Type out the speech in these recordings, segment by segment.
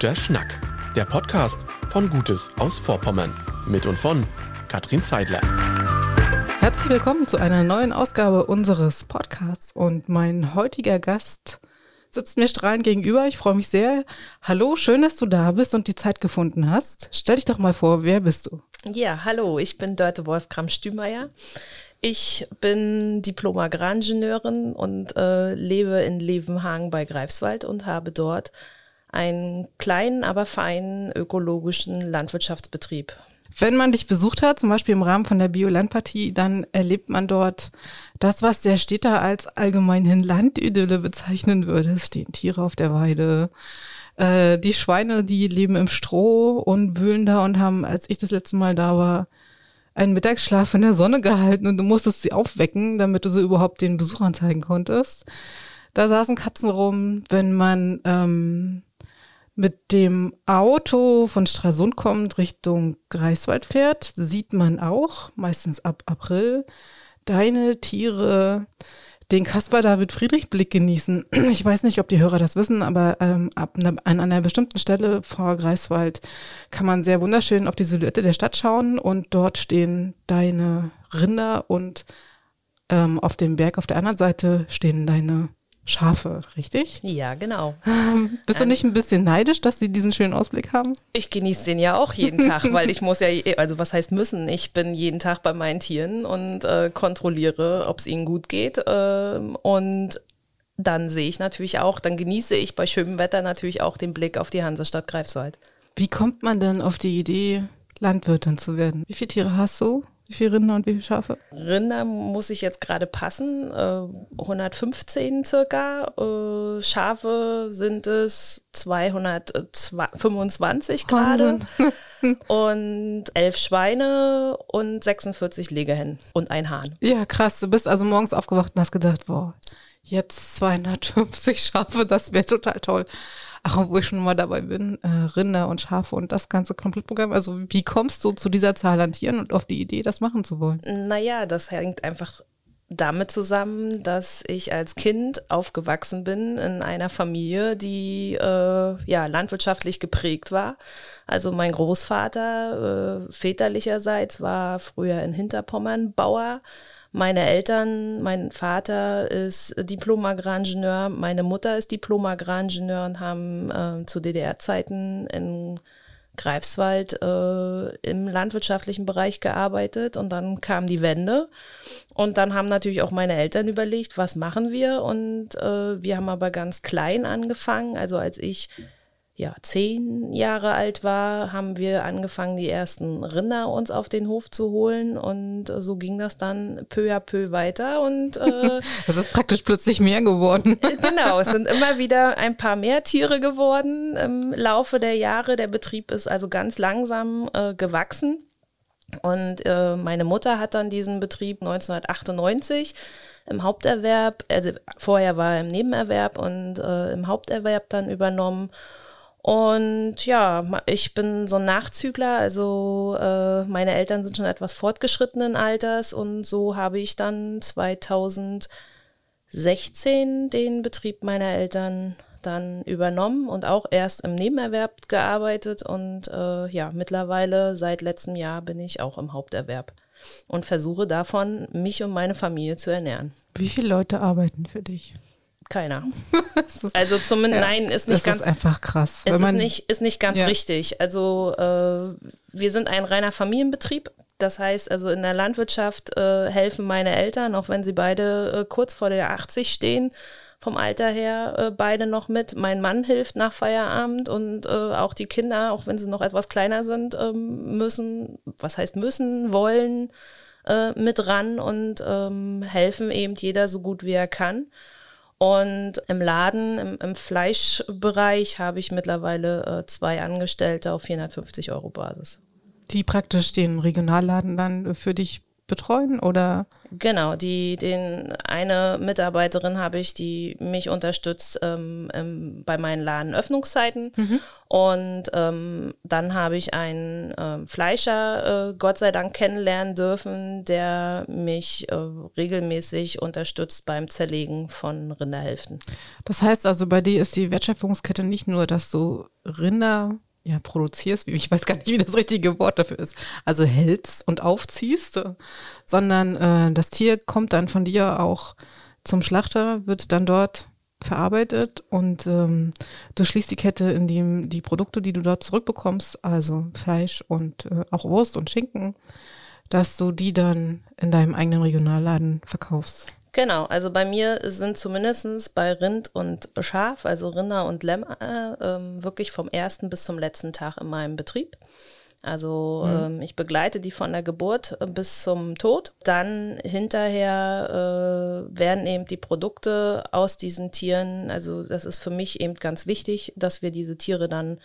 Guter Schnack. Der Podcast von Gutes aus Vorpommern. Mit und von Katrin Zeidler. Herzlich willkommen zu einer neuen Ausgabe unseres Podcasts. Und mein heutiger Gast sitzt mir strahlend gegenüber. Ich freue mich sehr. Hallo, schön, dass du da bist und die Zeit gefunden hast. Stell dich doch mal vor, wer bist du? Ja, hallo, ich bin Dörte Wolfgram Stümeier. Ich bin Diplom-Agraringenieurin und äh, lebe in Levenhagen bei Greifswald und habe dort einen kleinen, aber feinen ökologischen Landwirtschaftsbetrieb. Wenn man dich besucht hat, zum Beispiel im Rahmen von der Biolandpartie, dann erlebt man dort das, was der Städter als allgemeinhin Landidylle bezeichnen würde. Es stehen Tiere auf der Weide. Äh, die Schweine, die leben im Stroh und wühlen da und haben, als ich das letzte Mal da war, einen Mittagsschlaf in der Sonne gehalten und du musstest sie aufwecken, damit du sie überhaupt den Besuchern zeigen konntest. Da saßen Katzen rum. Wenn man ähm, mit dem Auto von Stralsund kommt Richtung Greifswald fährt, sieht man auch, meistens ab April, deine Tiere den Caspar David Friedrich Blick genießen. Ich weiß nicht, ob die Hörer das wissen, aber ähm, ab ne, an einer bestimmten Stelle vor Greifswald kann man sehr wunderschön auf die Silhouette der Stadt schauen und dort stehen deine Rinder und ähm, auf dem Berg auf der anderen Seite stehen deine Schafe, richtig? Ja, genau. Bist du nicht ein bisschen neidisch, dass sie diesen schönen Ausblick haben? Ich genieße den ja auch jeden Tag, weil ich muss ja, also was heißt müssen? Ich bin jeden Tag bei meinen Tieren und äh, kontrolliere, ob es ihnen gut geht. Äh, und dann sehe ich natürlich auch, dann genieße ich bei schönem Wetter natürlich auch den Blick auf die Hansestadt Greifswald. Wie kommt man denn auf die Idee, Landwirtin zu werden? Wie viele Tiere hast du? Wie viele Rinder und wie viele Schafe? Rinder muss ich jetzt gerade passen, äh, 115 circa. Äh, Schafe sind es 225 gerade. und elf Schweine und 46 Legehennen und ein Hahn. Ja, krass. Du bist also morgens aufgewacht und hast gedacht, boah, jetzt 250 Schafe, das wäre total toll. Ach, wo ich schon mal dabei bin, äh, Rinder und Schafe und das ganze Komplettprogramm. Also wie kommst du zu dieser Zahl an Tieren und auf die Idee, das machen zu wollen? Naja, das hängt einfach damit zusammen, dass ich als Kind aufgewachsen bin in einer Familie, die äh, ja landwirtschaftlich geprägt war. Also mein Großvater äh, väterlicherseits war früher in Hinterpommern Bauer meine Eltern, mein Vater ist Diplom-Agraringenieur, meine Mutter ist Diplom-Agraringenieur und haben äh, zu DDR-Zeiten in Greifswald äh, im landwirtschaftlichen Bereich gearbeitet und dann kam die Wende. Und dann haben natürlich auch meine Eltern überlegt, was machen wir? Und äh, wir haben aber ganz klein angefangen, also als ich ja, zehn Jahre alt war, haben wir angefangen, die ersten Rinder uns auf den Hof zu holen und so ging das dann peu à peu weiter und äh, es ist praktisch plötzlich mehr geworden. genau, es sind immer wieder ein paar mehr Tiere geworden im Laufe der Jahre. Der Betrieb ist also ganz langsam äh, gewachsen und äh, meine Mutter hat dann diesen Betrieb 1998 im Haupterwerb, also vorher war er im Nebenerwerb und äh, im Haupterwerb dann übernommen und ja, ich bin so ein Nachzügler, also äh, meine Eltern sind schon etwas fortgeschrittenen Alters und so habe ich dann 2016 den Betrieb meiner Eltern dann übernommen und auch erst im Nebenerwerb gearbeitet und äh, ja, mittlerweile seit letztem Jahr bin ich auch im Haupterwerb und versuche davon, mich und meine Familie zu ernähren. Wie viele Leute arbeiten für dich? Keiner. also zumindest, ja, nein, ist nicht das ganz. ist einfach krass. Es ist nicht, ist nicht ganz ja. richtig. Also äh, wir sind ein reiner Familienbetrieb. Das heißt, also in der Landwirtschaft äh, helfen meine Eltern, auch wenn sie beide äh, kurz vor der 80 stehen, vom Alter her äh, beide noch mit. Mein Mann hilft nach Feierabend und äh, auch die Kinder, auch wenn sie noch etwas kleiner sind, ähm, müssen, was heißt müssen, wollen äh, mit ran und ähm, helfen eben jeder so gut wie er kann. Und im Laden, im, im Fleischbereich, habe ich mittlerweile äh, zwei Angestellte auf 450 Euro Basis. Die praktisch den Regionalladen dann für dich betreuen oder? Genau, die, den, eine Mitarbeiterin habe ich, die mich unterstützt ähm, ähm, bei meinen Ladenöffnungszeiten. Mhm. Und ähm, dann habe ich einen äh, Fleischer, äh, Gott sei Dank, kennenlernen dürfen, der mich äh, regelmäßig unterstützt beim Zerlegen von Rinderhälften. Das heißt also, bei dir ist die Wertschöpfungskette nicht nur, dass du Rinder ja, produzierst, ich weiß gar nicht, wie das richtige Wort dafür ist, also hältst und aufziehst, sondern äh, das Tier kommt dann von dir auch zum Schlachter, wird dann dort verarbeitet und ähm, du schließt die Kette, indem die Produkte, die du dort zurückbekommst, also Fleisch und äh, auch Wurst und Schinken, dass du die dann in deinem eigenen Regionalladen verkaufst. Genau, also bei mir sind zumindest bei Rind und Schaf, also Rinder und Lämmer, äh, wirklich vom ersten bis zum letzten Tag in meinem Betrieb. Also mhm. ähm, ich begleite die von der Geburt bis zum Tod. Dann hinterher äh, werden eben die Produkte aus diesen Tieren, also das ist für mich eben ganz wichtig, dass wir diese Tiere dann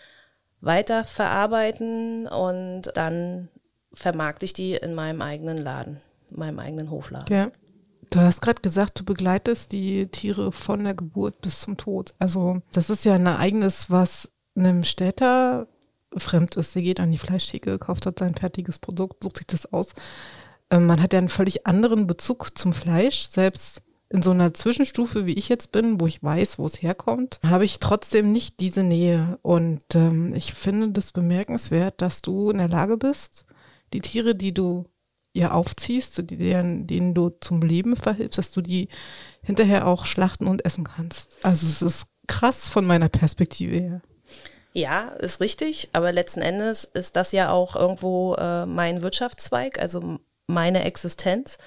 weiter verarbeiten und dann vermarkte ich die in meinem eigenen Laden, meinem eigenen Hofladen. Ja. Du hast gerade gesagt, du begleitest die Tiere von der Geburt bis zum Tod. Also das ist ja ein Ereignis, was einem Städter fremd ist. Sie geht an die Fleischtheke, kauft dort sein fertiges Produkt, sucht sich das aus. Ähm, man hat ja einen völlig anderen Bezug zum Fleisch. Selbst in so einer Zwischenstufe, wie ich jetzt bin, wo ich weiß, wo es herkommt, habe ich trotzdem nicht diese Nähe. Und ähm, ich finde das bemerkenswert, dass du in der Lage bist, die Tiere, die du ihr aufziehst, denen, denen du zum Leben verhilfst, dass du die hinterher auch schlachten und essen kannst. Also es ist krass von meiner Perspektive her. Ja, ist richtig, aber letzten Endes ist das ja auch irgendwo äh, mein Wirtschaftszweig, also meine Existenz.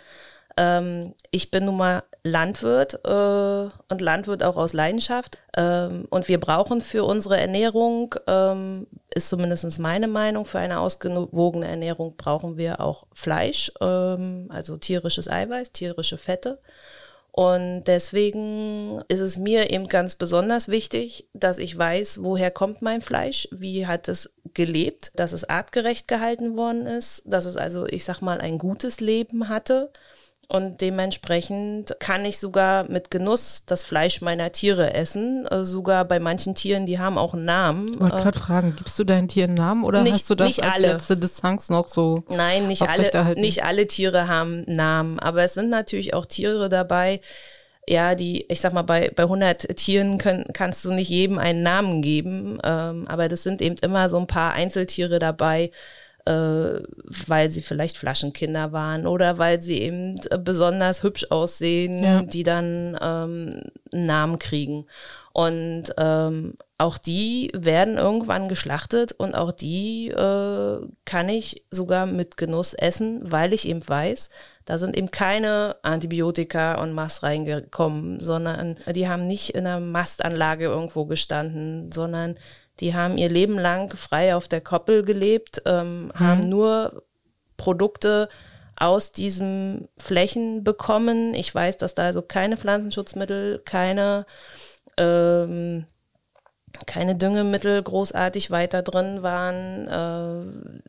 Ähm, ich bin nun mal Landwirt äh, und Landwirt auch aus Leidenschaft. Ähm, und wir brauchen für unsere Ernährung, ähm, ist zumindest meine Meinung, für eine ausgewogene Ernährung brauchen wir auch Fleisch, ähm, also tierisches Eiweiß, tierische Fette. Und deswegen ist es mir eben ganz besonders wichtig, dass ich weiß, woher kommt mein Fleisch, wie hat es gelebt, dass es artgerecht gehalten worden ist, dass es also, ich sag mal, ein gutes Leben hatte und dementsprechend kann ich sogar mit Genuss das Fleisch meiner Tiere essen. Äh, sogar bei manchen Tieren, die haben auch einen Namen. Ich wollte gerade äh, fragen, gibst du deinen Tieren einen Namen oder nicht, hast du das nicht als alle. letzte Distanz noch so? Nein, nicht alle, nicht alle Tiere haben Namen. Aber es sind natürlich auch Tiere dabei, ja, die, ich sag mal, bei, bei 100 Tieren können, kannst du nicht jedem einen Namen geben. Ähm, aber das sind eben immer so ein paar Einzeltiere dabei, weil sie vielleicht Flaschenkinder waren oder weil sie eben besonders hübsch aussehen, ja. die dann ähm, einen Namen kriegen. Und ähm, auch die werden irgendwann geschlachtet und auch die äh, kann ich sogar mit Genuss essen, weil ich eben weiß, da sind eben keine Antibiotika und Mast reingekommen, sondern die haben nicht in einer Mastanlage irgendwo gestanden, sondern die haben ihr Leben lang frei auf der Koppel gelebt, ähm, mhm. haben nur Produkte aus diesen Flächen bekommen. Ich weiß, dass da also keine Pflanzenschutzmittel, keine, ähm, keine Düngemittel großartig weiter drin waren,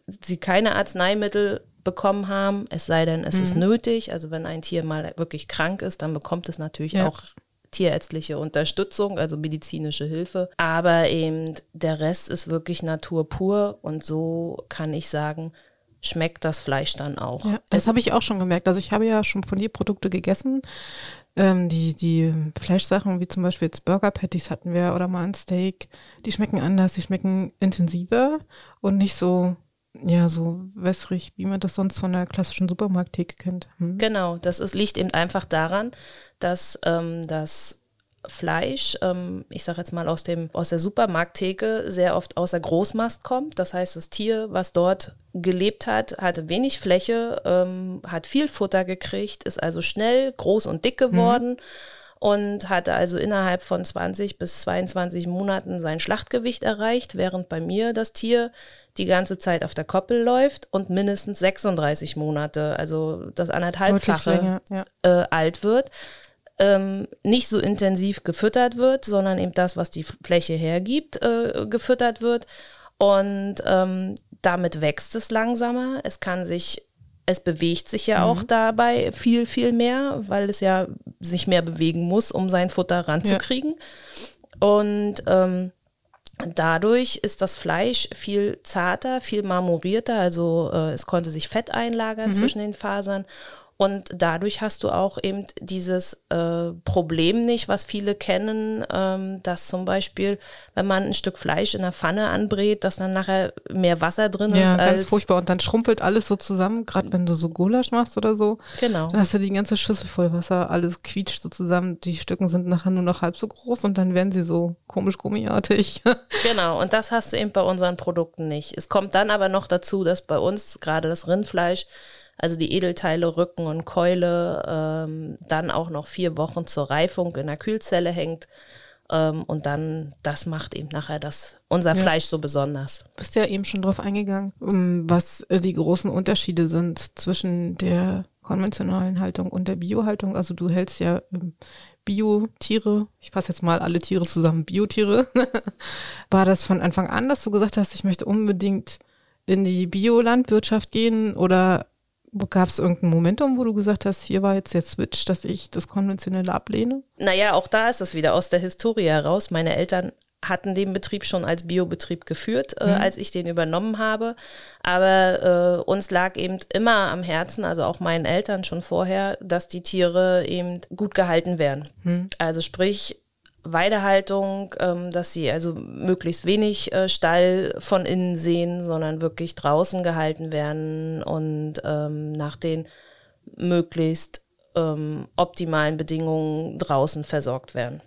äh, sie keine Arzneimittel bekommen haben, es sei denn, es mhm. ist nötig. Also wenn ein Tier mal wirklich krank ist, dann bekommt es natürlich ja. auch tierärztliche Unterstützung, also medizinische Hilfe. Aber eben der Rest ist wirklich Natur pur und so kann ich sagen, schmeckt das Fleisch dann auch. Ja, das habe ich auch schon gemerkt. Also ich habe ja schon von dir Produkte gegessen. Ähm, die, die Fleischsachen, wie zum Beispiel jetzt Burger Patties hatten wir oder mal ein Steak, die schmecken anders, die schmecken intensiver und nicht so ja, so wässrig, wie man das sonst von der klassischen Supermarkttheke kennt. Hm? Genau, das ist, liegt eben einfach daran, dass ähm, das Fleisch, ähm, ich sage jetzt mal aus, dem, aus der Supermarkttheke, sehr oft außer Großmast kommt. Das heißt, das Tier, was dort gelebt hat, hatte wenig Fläche, ähm, hat viel Futter gekriegt, ist also schnell groß und dick geworden. Mhm und hatte also innerhalb von 20 bis 22 Monaten sein Schlachtgewicht erreicht, während bei mir das Tier die ganze Zeit auf der Koppel läuft und mindestens 36 Monate, also das anderthalbfache ja. äh, alt wird, ähm, nicht so intensiv gefüttert wird, sondern eben das, was die Fläche hergibt, äh, gefüttert wird. Und ähm, damit wächst es langsamer. Es kann sich Es bewegt sich ja auch dabei viel, viel mehr, weil es ja sich mehr bewegen muss, um sein Futter ranzukriegen. Und ähm, Dadurch ist das Fleisch viel zarter, viel marmorierter, also äh, es konnte sich Fett einlagern zwischen den Fasern und dadurch hast du auch eben dieses äh, Problem nicht, was viele kennen, ähm, dass zum Beispiel, wenn man ein Stück Fleisch in der Pfanne anbrät, dass dann nachher mehr Wasser drin Ja, ist. ganz als, furchtbar. Und dann schrumpelt alles so zusammen, gerade wenn du so Gulasch machst oder so. Genau. Dann hast du die ganze Schüssel voll Wasser, alles quietscht so zusammen. Die Stücken sind nachher nur noch halb so groß und dann werden sie so komisch gummiartig. Genau, und das hast du eben bei unseren Produkten nicht. Es kommt dann aber noch dazu, dass bei uns gerade das Rindfleisch, also die Edelteile, Rücken und Keule, ähm, dann auch noch vier Wochen zur Reifung in der Kühlzelle hängt. Ähm, und dann, das macht eben nachher das, unser Fleisch so besonders. bist ja eben schon drauf eingegangen, um was äh, die großen Unterschiede sind zwischen der konventionellen Haltung und der Biohaltung. Also du hältst ja ähm, Biotiere, ich fasse jetzt mal alle Tiere zusammen, Biotiere. War das von Anfang an, dass du gesagt hast, ich möchte unbedingt in die Biolandwirtschaft gehen oder gab es irgendein Momentum, wo du gesagt hast, hier war jetzt der Switch, dass ich das Konventionelle ablehne? Naja, auch da ist es wieder aus der Historie heraus. Meine Eltern hatten den Betrieb schon als Biobetrieb geführt, äh, als ich den übernommen habe. Aber äh, uns lag eben immer am Herzen, also auch meinen Eltern schon vorher, dass die Tiere eben gut gehalten werden. Also sprich, Weidehaltung, ähm, dass sie also möglichst wenig äh, Stall von innen sehen, sondern wirklich draußen gehalten werden und ähm, nach den möglichst ähm, optimalen Bedingungen draußen versorgt werden.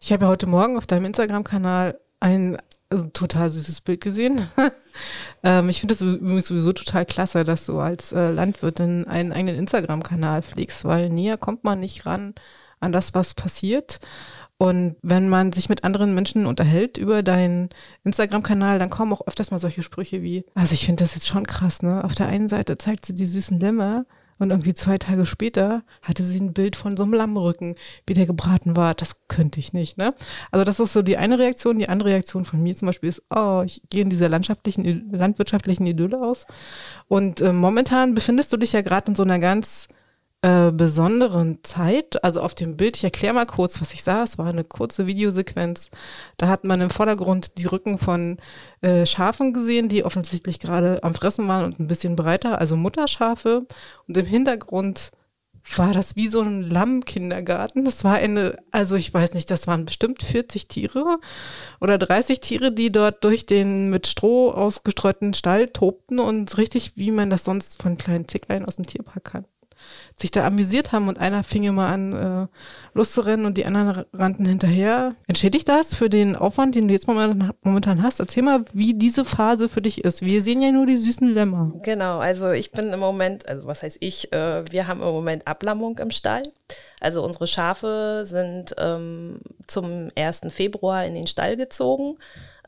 Ich habe ja heute Morgen auf deinem Instagram-Kanal ein also, total süßes Bild gesehen. ähm, ich finde übrigens sowieso total klasse, dass du als äh, Landwirtin einen eigenen Instagram-Kanal pflegst, weil näher kommt man nicht ran an das, was passiert. Und wenn man sich mit anderen Menschen unterhält über deinen Instagram-Kanal, dann kommen auch öfters mal solche Sprüche wie, also ich finde das jetzt schon krass, ne? Auf der einen Seite zeigt sie die süßen Lämmer und irgendwie zwei Tage später hatte sie ein Bild von so einem Lammrücken, wie der gebraten war. Das könnte ich nicht, ne? Also das ist so die eine Reaktion. Die andere Reaktion von mir zum Beispiel ist, oh, ich gehe in dieser landschaftlichen, landwirtschaftlichen Idylle aus. Und äh, momentan befindest du dich ja gerade in so einer ganz äh, besonderen Zeit. Also auf dem Bild, ich erkläre mal kurz, was ich sah. Es war eine kurze Videosequenz. Da hat man im Vordergrund die Rücken von äh, Schafen gesehen, die offensichtlich gerade am Fressen waren und ein bisschen breiter, also Mutterschafe. Und im Hintergrund war das wie so ein Lammkindergarten. Das war eine, also ich weiß nicht, das waren bestimmt 40 Tiere oder 30 Tiere, die dort durch den mit Stroh ausgestreuten Stall tobten und richtig, wie man das sonst von kleinen Zicklein aus dem Tierpark kann sich da amüsiert haben und einer fing immer an, äh, loszurennen und die anderen rannten hinterher. Entschädigt das für den Aufwand, den du jetzt momentan, hast? Erzähl mal, wie diese Phase für dich ist. Wir sehen ja nur die süßen Lämmer. Genau, also ich bin im Moment, also was heißt ich, äh, wir haben im Moment Ablammung im Stall. Also unsere Schafe sind ähm, zum 1. Februar in den Stall gezogen,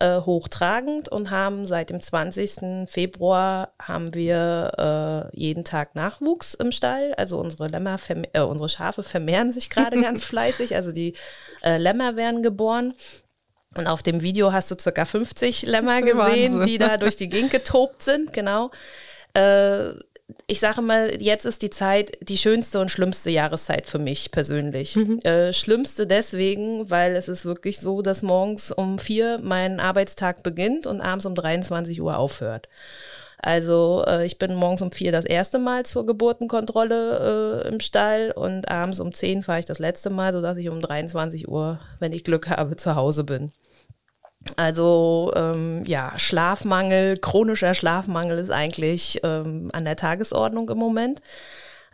äh, hochtragend und haben seit dem 20. Februar haben wir äh, jeden Tag Nachwuchs im Stall. Also unsere Lämmer, äh, unsere Schafe vermehren sich gerade ganz fleißig. Also die äh, Lämmer werden geboren. Und auf dem Video hast du circa 50 Lämmer gesehen, Wahnsinn. die da durch die Gegend getobt sind, genau. Äh, ich sage mal, jetzt ist die Zeit die schönste und schlimmste Jahreszeit für mich persönlich. Äh, schlimmste deswegen, weil es ist wirklich so, dass morgens um vier mein Arbeitstag beginnt und abends um 23 Uhr aufhört. Also äh, ich bin morgens um vier das erste Mal zur Geburtenkontrolle äh, im Stall und abends um zehn fahre ich das letzte Mal, sodass ich um 23 Uhr, wenn ich Glück habe, zu Hause bin. Also ähm, ja, Schlafmangel, chronischer Schlafmangel ist eigentlich ähm, an der Tagesordnung im Moment.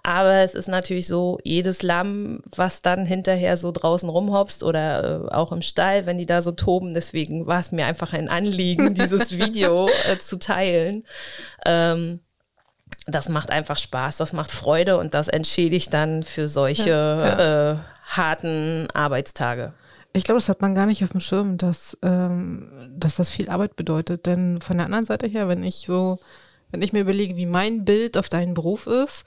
Aber es ist natürlich so, jedes Lamm, was dann hinterher so draußen rumhopst oder äh, auch im Stall, wenn die da so toben, deswegen war es mir einfach ein Anliegen, dieses Video äh, zu teilen. Ähm, das macht einfach Spaß, das macht Freude und das entschädigt dann für solche Äh, harten Arbeitstage. Ich glaube, das hat man gar nicht auf dem Schirm, dass, ähm, dass das viel Arbeit bedeutet. Denn von der anderen Seite her, wenn ich so, wenn ich mir überlege, wie mein Bild auf deinen Beruf ist,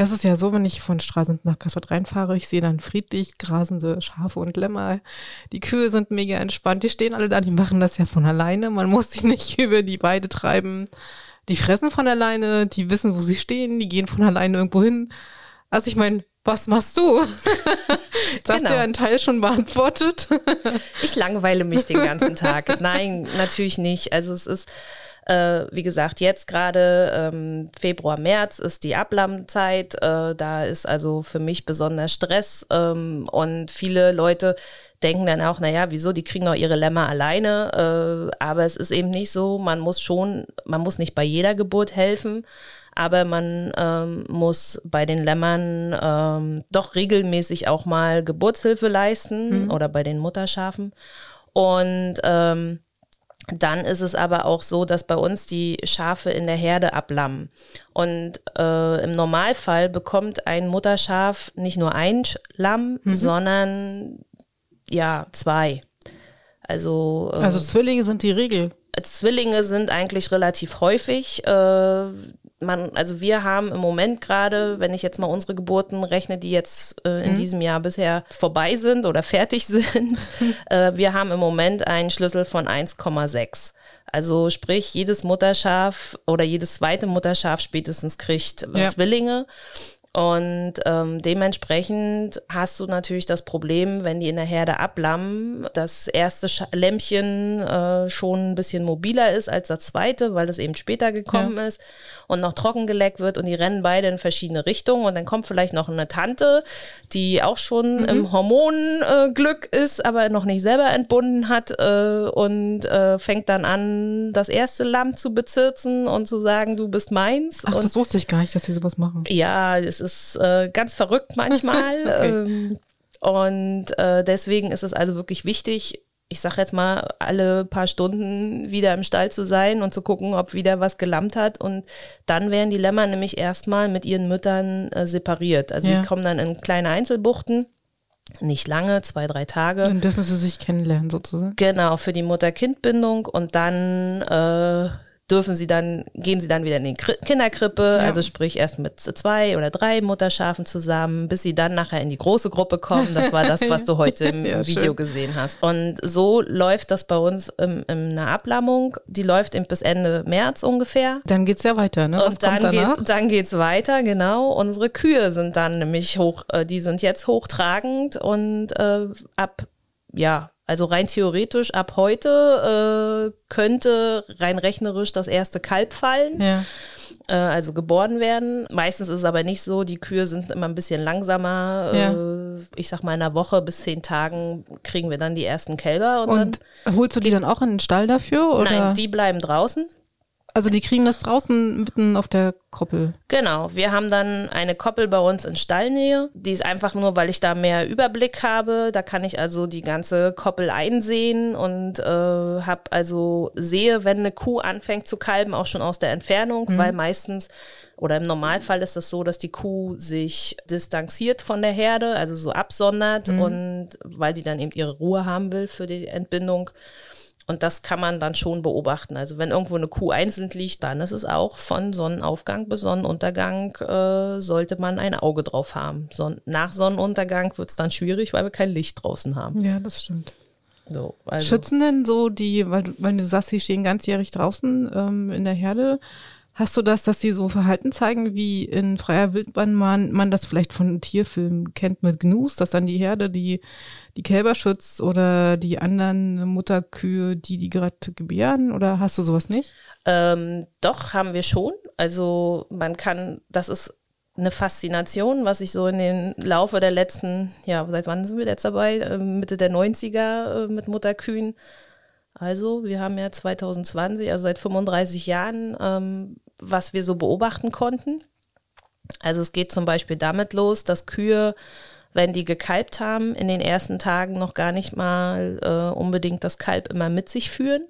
es ist ja so, wenn ich von Stralsund nach Kassel reinfahre, ich sehe dann friedlich grasende Schafe und Lämmer. Die Kühe sind mega entspannt, die stehen alle da, die machen das ja von alleine. Man muss sich nicht über die Weide treiben. die fressen von alleine, die wissen, wo sie stehen, die gehen von alleine irgendwo hin. Also ich meine, was machst du? Hast du Genau. ja einen Teil schon beantwortet. Ich langweile mich den ganzen Tag. Nein, natürlich nicht. Also es ist, äh, wie gesagt, jetzt gerade ähm, Februar, März ist die Ablammzeit. Äh, da ist also für mich besonders Stress. Ähm, und viele Leute denken dann auch, naja, wieso, die kriegen doch ihre Lämmer alleine. Äh, aber es ist eben nicht so. Man muss schon, man muss nicht bei jeder Geburt helfen. Aber man ähm, muss bei den Lämmern ähm, doch regelmäßig auch mal Geburtshilfe leisten oder bei den Mutterschafen. Und ähm, dann ist es aber auch so, dass bei uns die Schafe in der Herde ablammen. Und äh, im Normalfall bekommt ein Mutterschaf nicht nur ein Lamm, sondern ja, zwei. Also, äh, Also Zwillinge sind die Regel. Zwillinge sind eigentlich relativ häufig. Äh, man, also wir haben im Moment gerade, wenn ich jetzt mal unsere Geburten rechne, die jetzt äh, in diesem Jahr bisher vorbei sind oder fertig sind, äh, wir haben im Moment einen Schlüssel von 1,6. Also sprich, jedes Mutterschaf oder jedes zweite Mutterschaf spätestens kriegt Ja. Zwillinge. Und ähm, dementsprechend hast du natürlich das Problem, wenn die in der Herde ablammen, das erste Sch Lämmchen äh, schon ein bisschen mobiler ist als das zweite, weil es eben später gekommen ist und noch trockengeleckt wird und die rennen beide in verschiedene Richtungen und dann kommt vielleicht noch eine Tante, die auch schon im Hormonglück äh, ist, aber noch nicht selber entbunden hat äh, und äh, fängt dann an, das erste Lamm zu bezirzen und zu sagen, du bist meins. Ach, und das wusste ich gar nicht, dass sie sowas machen. ja, es ist äh, ganz verrückt manchmal. Okay. ähm, und äh, deswegen ist es also wirklich wichtig, ich sag jetzt mal, alle paar Stunden wieder im Stall zu sein und zu gucken, ob wieder was gelammt hat. Und dann werden die Lämmer nämlich erstmal mit ihren Müttern äh, separiert. Also Ja. die kommen dann in kleine Einzelbuchten. Nicht lange, zwei, drei Tage. Dann dürfen sie sich kennenlernen sozusagen. Genau, für die Mutter-Kind-Bindung und dann äh, dürfen sie dann, gehen sie dann wieder in die Kri Kinderkrippe, also sprich erst mit zwei oder drei Mutterschafen zusammen, bis sie dann nachher in die große Gruppe kommen. Das war das, was du heute im Ja, Video schön. gesehen hast. Und so läuft das bei uns im, in einer Ablammung. Die läuft bis Ende März ungefähr. Dann geht's ja weiter, ne? Was Und dann geht's, dann geht's weiter, genau. Unsere Kühe sind dann nämlich hoch, äh, die sind jetzt hochtragend und äh, ab, ja, also rein theoretisch ab heute äh, könnte rein rechnerisch das erste Kalb fallen, Ja. äh, also geboren werden. Meistens ist es aber nicht so, die Kühe sind immer ein bisschen langsamer. Ja. Äh, ich sag mal, in einer Woche bis zehn Tagen kriegen wir dann die ersten Kälber und, Und holst du die dann auch in den Stall dafür? Oder? nein, die bleiben draußen. Also die kriegen das draußen mitten auf der Koppel. Genau, wir haben dann eine Koppel bei uns in Stallnähe. Die ist einfach nur, weil ich da mehr Überblick habe. Da kann ich also die ganze Koppel einsehen und äh, habe also sehe, wenn eine Kuh anfängt zu kalben, auch schon aus der Entfernung, weil meistens oder im Normalfall ist es so, dass die Kuh sich distanziert von der Herde, also so absondert und weil die dann eben ihre Ruhe haben will für die Entbindung. Und das kann man dann schon beobachten. Also wenn irgendwo eine Kuh einzeln liegt, dann ist es auch von Sonnenaufgang bis Sonnenuntergang äh, sollte man ein Auge drauf haben. Son nach Sonnenuntergang wird es dann schwierig, weil wir kein Licht draußen haben. Ja, das stimmt. So, also, Schützen denn so die, weil du, weil du sagst, sie stehen ganzjährig draußen ähm, in der Herde, hast du das, dass sie so Verhalten zeigen, wie in freier Wildbahn man, man das vielleicht von Tierfilmen kennt mit Gnus, dass dann die Herde die, die Kälber schützt oder die anderen Mutterkühe, die die gerade gebären? Oder hast du sowas nicht? Ähm, doch, haben wir schon. Also man kann, das ist eine Faszination, was ich so in den Laufe der letzten, ja, seit wann sind wir jetzt dabei? Ähm, Mitte der 90er äh, mit Mutterkühen. Also wir haben ja 2020, also seit 35 Jahren, ähm, was wir so beobachten konnten. Also es geht zum Beispiel damit los, dass Kühe, wenn die gekalbt haben, in den ersten Tagen noch gar nicht mal äh, unbedingt das Kalb immer mit sich führen,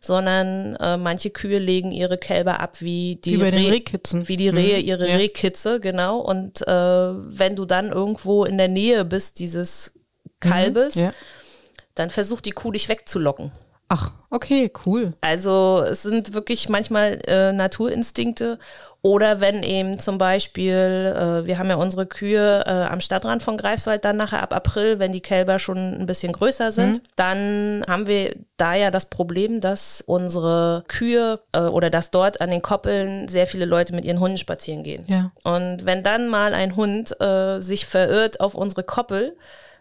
sondern äh, manche Kühe legen ihre Kälber ab wie die Wie Reh- Rehkitzen. wie die Rehe Mhm. ihre Ja. Rehkitze, genau. Und äh, wenn du dann irgendwo in der Nähe bist dieses Kalbes, Ja. dann versucht die Kuh dich wegzulocken. Ach, okay, cool. Also es sind wirklich manchmal äh, Naturinstinkte oder wenn eben zum Beispiel, äh, wir haben ja unsere Kühe äh, am Stadtrand von Greifswald dann nachher ab April, wenn die Kälber schon ein bisschen größer sind, mhm. dann haben wir da ja das Problem, dass unsere Kühe äh, oder dass dort an den Koppeln sehr viele Leute mit ihren Hunden spazieren gehen. Ja. Und wenn dann mal ein Hund äh, sich verirrt auf unsere Koppel,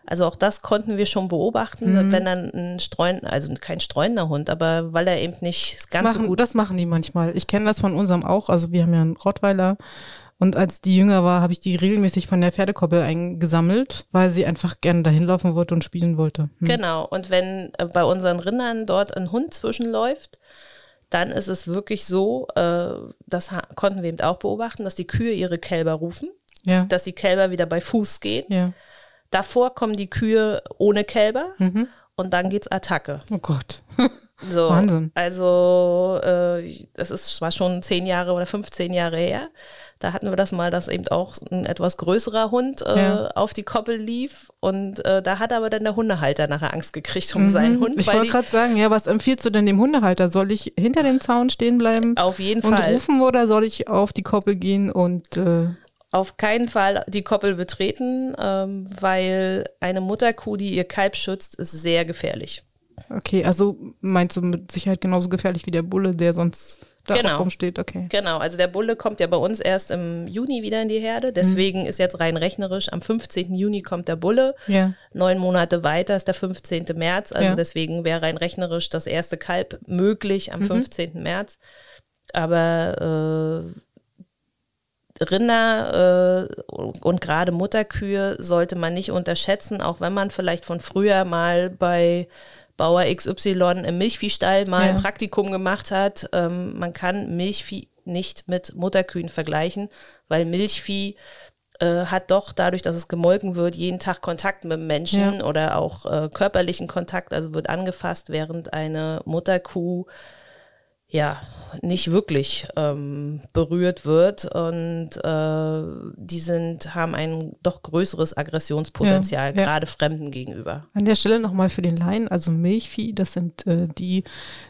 also auch das konnten wir schon beobachten, mhm. wenn dann ein streuen, also kein streuender Hund, aber weil er eben nicht ganz das machen, gut. Das machen die manchmal. Ich kenne das von unserem auch. Also wir haben ja einen Rottweiler. Und als die jünger war, habe ich die regelmäßig von der Pferdekoppel eingesammelt, weil sie einfach gerne dahin laufen wollte und spielen wollte. Hm. Genau. Und wenn äh, bei unseren Rindern dort ein Hund zwischenläuft, dann ist es wirklich so, äh, das konnten wir eben auch beobachten, dass die Kühe ihre Kälber rufen, ja. dass die Kälber wieder bei Fuß gehen. Ja. Davor kommen die Kühe ohne Kälber mhm. und dann geht's Attacke. Oh Gott. So, Wahnsinn. Also, äh, das ist zwar schon zehn Jahre oder 15 Jahre her. Da hatten wir das mal, dass eben auch ein etwas größerer Hund äh, ja. auf die Koppel lief. Und äh, da hat aber dann der Hundehalter nachher Angst gekriegt um mhm. seinen Hund. Ich wollte gerade sagen, ja, was empfiehlst du denn dem Hundehalter? Soll ich hinter dem Zaun stehen bleiben? Auf jeden und Fall. Und rufen oder soll ich auf die Koppel gehen und äh auf keinen Fall die Koppel betreten, ähm, weil eine Mutterkuh, die ihr Kalb schützt, ist sehr gefährlich. Okay, also meinst du mit Sicherheit genauso gefährlich wie der Bulle, der sonst da genau. rumsteht? Okay. Genau, also der Bulle kommt ja bei uns erst im Juni wieder in die Herde. Deswegen mhm. ist jetzt rein rechnerisch, am 15. Juni kommt der Bulle. Ja. Neun Monate weiter ist der 15. März. Also ja. deswegen wäre rein rechnerisch das erste Kalb möglich am mhm. 15. März. Aber äh, Rinder äh, und gerade Mutterkühe sollte man nicht unterschätzen, auch wenn man vielleicht von früher mal bei Bauer XY im Milchviehstall mal ja. ein Praktikum gemacht hat. Ähm, man kann Milchvieh nicht mit Mutterkühen vergleichen, weil Milchvieh äh, hat doch dadurch, dass es gemolken wird, jeden Tag Kontakt mit Menschen ja. oder auch äh, körperlichen Kontakt, also wird angefasst, während eine Mutterkuh ja nicht wirklich ähm, berührt wird und äh, die sind haben ein doch größeres Aggressionspotenzial ja, ja. gerade Fremden gegenüber. An der Stelle nochmal für den Laien, also Milchvieh, das sind äh, die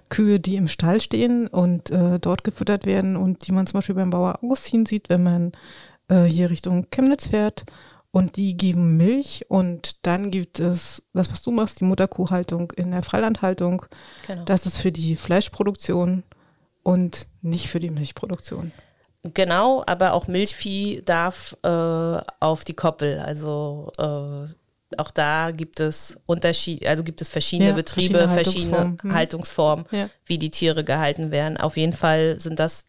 Kühe, die im Stall stehen und äh, dort gefüttert werden und die man zum Beispiel beim Bauer Augustin sieht, wenn man äh, hier Richtung Chemnitz fährt. Und die geben Milch und dann gibt es das, was du machst, die Mutterkuhhaltung in der Freilandhaltung. Genau. Das ist für die Fleischproduktion und nicht für die Milchproduktion. Genau, aber auch Milchvieh darf äh, auf die Koppel. Also äh, auch da gibt es Unterschied, also gibt es verschiedene ja, Betriebe, verschiedene Haltungsformen, hm. Haltungsformen ja. wie die Tiere gehalten werden. Auf jeden Fall sind das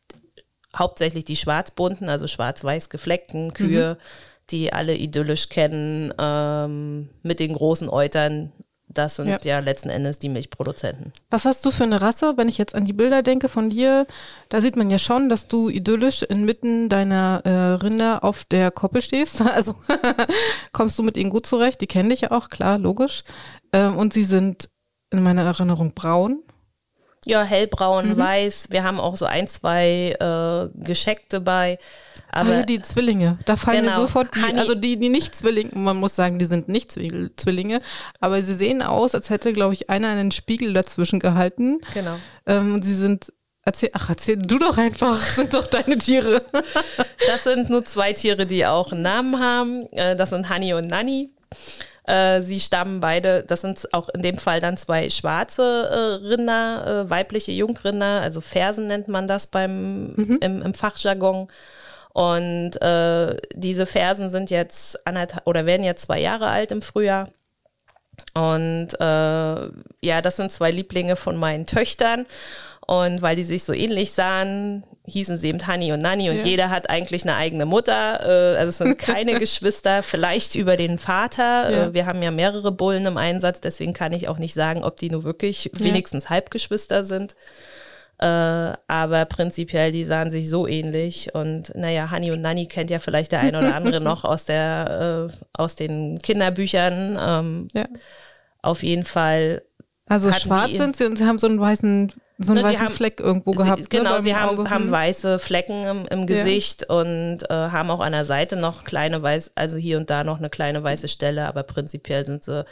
hauptsächlich die schwarzbunten, also schwarz-weiß gefleckten Kühe, mhm die alle idyllisch kennen, ähm, mit den großen Eutern. Das sind ja. ja. letzten Endes die Milchproduzenten. Was hast du für eine Rasse, wenn ich jetzt an die Bilder denke von dir? Da sieht man ja schon, dass du idyllisch inmitten deiner äh, Rinder auf der Koppel stehst. Also kommst du mit ihnen gut zurecht. Die kenne ich ja auch, klar, logisch. Ähm, und sie sind in meiner Erinnerung braun. Ja, hellbraun, mhm. weiß. Wir haben auch so ein, zwei äh, Gescheckte bei. Aber ah, die Zwillinge, da fallen genau. mir sofort die, Honey. also die, die nicht Zwillinge, man muss sagen, die sind nicht Zwillinge, aber sie sehen aus, als hätte, glaube ich, einer einen Spiegel dazwischen gehalten. Genau. Ähm, und sie sind Erzähl, ach, erzähl du doch einfach, das sind doch deine Tiere. das sind nur zwei Tiere, die auch einen Namen haben. Äh, das sind Honey und Nanny. Äh, sie stammen beide, das sind auch in dem Fall dann zwei schwarze äh, Rinder, weibliche Jungrinder, also Fersen nennt man das beim, mhm. im, im Fachjargon. Und äh, diese Fersen sind jetzt anderthalb oder werden jetzt zwei Jahre alt im Frühjahr. Und äh, ja, das sind zwei Lieblinge von meinen Töchtern. Und weil die sich so ähnlich sahen, hießen sie eben Hani und Nani und ja. jeder hat eigentlich eine eigene Mutter. Äh, also es sind keine Geschwister, vielleicht über den Vater. Ja. Äh, wir haben ja mehrere Bullen im Einsatz, deswegen kann ich auch nicht sagen, ob die nur wirklich ja. wenigstens Halbgeschwister sind. Äh, aber prinzipiell, die sahen sich so ähnlich. Und naja, Hani und Nani kennt ja vielleicht der eine oder andere noch aus der, aus den Kinderbüchern. Ähm, ja. Auf jeden Fall. Also schwarz sind sie und sie haben so einen weißen so einen Ne, sie weißen haben- Fleck irgendwo Sie, gehabt. genau, ne, sie haben, haben weiße Flecken im, im Gesicht und äh, haben auch an der Seite noch kleine weiß, also hier und da noch eine kleine weiße Stelle, aber prinzipiell sind sie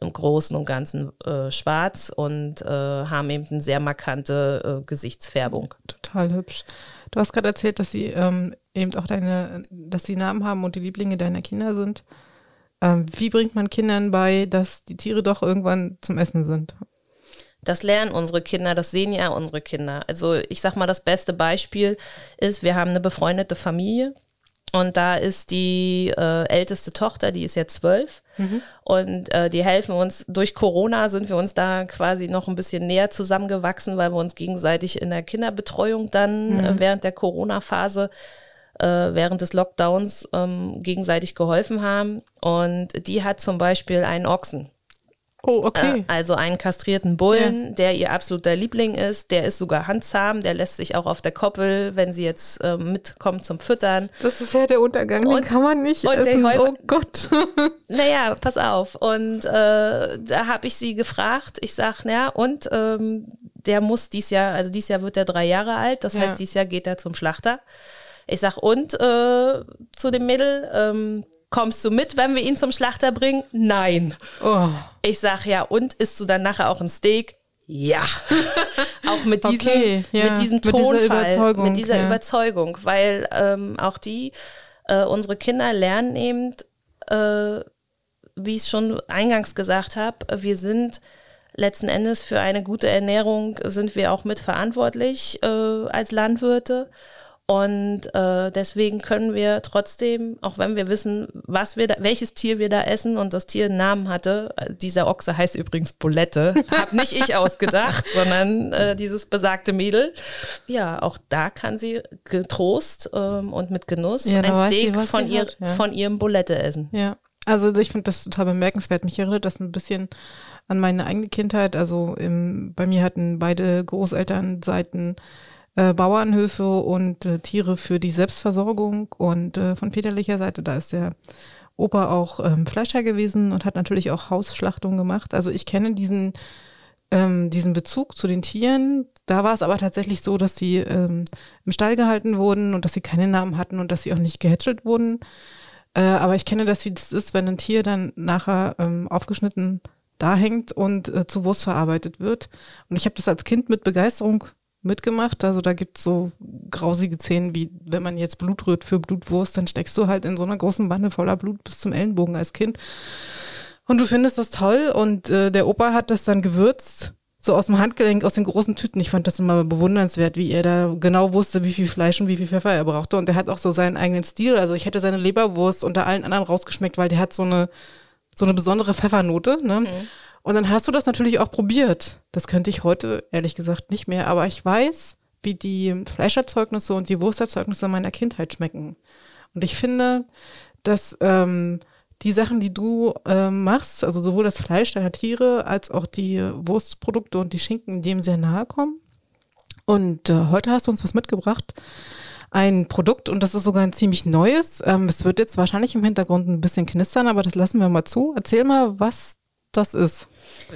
im Großen und Ganzen äh, schwarz und äh, haben eben eine sehr markante äh, Gesichtsfärbung. Total hübsch. Du hast gerade erzählt, dass sie ähm, eben auch deine, dass sie Namen haben und die Lieblinge deiner Kinder sind. Ähm, wie bringt man Kindern bei, dass die Tiere doch irgendwann zum Essen sind? Das lernen unsere Kinder, das sehen ja unsere Kinder. Also ich sag mal, das beste Beispiel ist, wir haben eine befreundete Familie und da ist die äh, älteste Tochter, die ist ja zwölf und äh, die helfen uns. Durch Corona sind wir uns da quasi noch ein bisschen näher zusammengewachsen, weil wir uns gegenseitig in der Kinderbetreuung dann äh, während der Corona-Phase äh, während des Lockdowns ähm, gegenseitig geholfen haben. Und die hat zum Beispiel einen Ochsen. Oh, okay. Äh, also einen kastrierten Bullen, der ihr absoluter Liebling ist. Der ist sogar handzahm, der lässt sich auch auf der Koppel, wenn sie jetzt äh, mitkommt zum Füttern. das ist ja der Untergang, den und- kann man nicht und essen. Oh Gott. Naja, pass auf. Und äh, da habe ich sie gefragt. Ich sag, ja, und ähm, der muss dies Jahr, also dies Jahr wird er drei Jahre alt. Das Ja. heißt, dies Jahr geht er zum Schlachter. Ich sag, und äh, zu dem Mädel, ähm, kommst du mit, wenn wir ihn zum Schlachter bringen? Nein. Oh. Ich sag ja, und isst du dann nachher auch ein Steak? Ja. auch mit diesem, Okay, ja. mit diesem Mit dieser Tonfall, Überzeugung, mit dieser ja. Überzeugung, weil ähm, auch die, äh, unsere Kinder lernen eben, äh, wie ich es schon eingangs gesagt habe, wir sind letzten Endes für eine gute Ernährung sind wir auch mitverantwortlich äh, als Landwirte. Und äh, deswegen können wir trotzdem, auch wenn wir wissen, was wir da, welches Tier wir da essen und das Tier einen Namen hatte, also dieser Ochse heißt übrigens Bolette, hab nicht ich ausgedacht, sondern äh, dieses besagte Mädel. Ja, auch da kann sie getrost ähm, und mit Genuss Ja, ein sie, Steak was von, sie ihr, hat, ja. von ihrem Bolette essen. Ja, also ich finde das total bemerkenswert. Mich erinnert das ein bisschen an meine eigene Kindheit. Also im, bei mir hatten beide Großelternseiten äh, Bauernhöfe und äh, Tiere für die Selbstversorgung. Und äh, von väterlicher Seite, da ist der Opa auch ähm, Fleischer gewesen und hat natürlich auch Hausschlachtung gemacht. Also ich kenne diesen, ähm, diesen Bezug zu den Tieren. Da war es aber tatsächlich so, dass sie ähm, im Stall gehalten wurden und dass sie keine Namen hatten und dass sie auch nicht gehätschelt wurden. Äh, aber ich kenne das, wie das ist, wenn ein Tier dann nachher ähm, aufgeschnitten da hängt und äh, zu Wurst verarbeitet wird. Und ich habe das als Kind mit Begeisterung mitgemacht. Also da gibt's so grausige Szenen, wie wenn man jetzt Blut rührt für Blutwurst, dann steckst du halt in so einer großen Wanne voller Blut bis zum Ellenbogen als Kind. Und du findest das toll und äh, der Opa hat das dann gewürzt, so aus dem Handgelenk, aus den großen Tüten. Ich fand das immer bewundernswert, wie er da genau wusste, wie viel Fleisch und wie viel Pfeffer er brauchte. Und der hat auch so seinen eigenen Stil. Also ich hätte seine Leberwurst unter allen anderen rausgeschmeckt, weil der hat so eine, so eine besondere Pfeffernote. Ne? Und dann hast du das natürlich auch probiert. Das könnte ich heute ehrlich gesagt nicht mehr. Aber ich weiß, wie die Fleischerzeugnisse und die Wursterzeugnisse meiner Kindheit schmecken. Und ich finde, dass ähm, die Sachen, die du ähm, machst, also sowohl das Fleisch deiner Tiere als auch die Wurstprodukte und die Schinken, dem sehr nahe kommen. Und äh, heute hast du uns was mitgebracht. Ein Produkt und das ist sogar ein ziemlich neues. Ähm, es wird jetzt wahrscheinlich im Hintergrund ein bisschen knistern, aber das lassen wir mal zu. Erzähl mal, was das ist.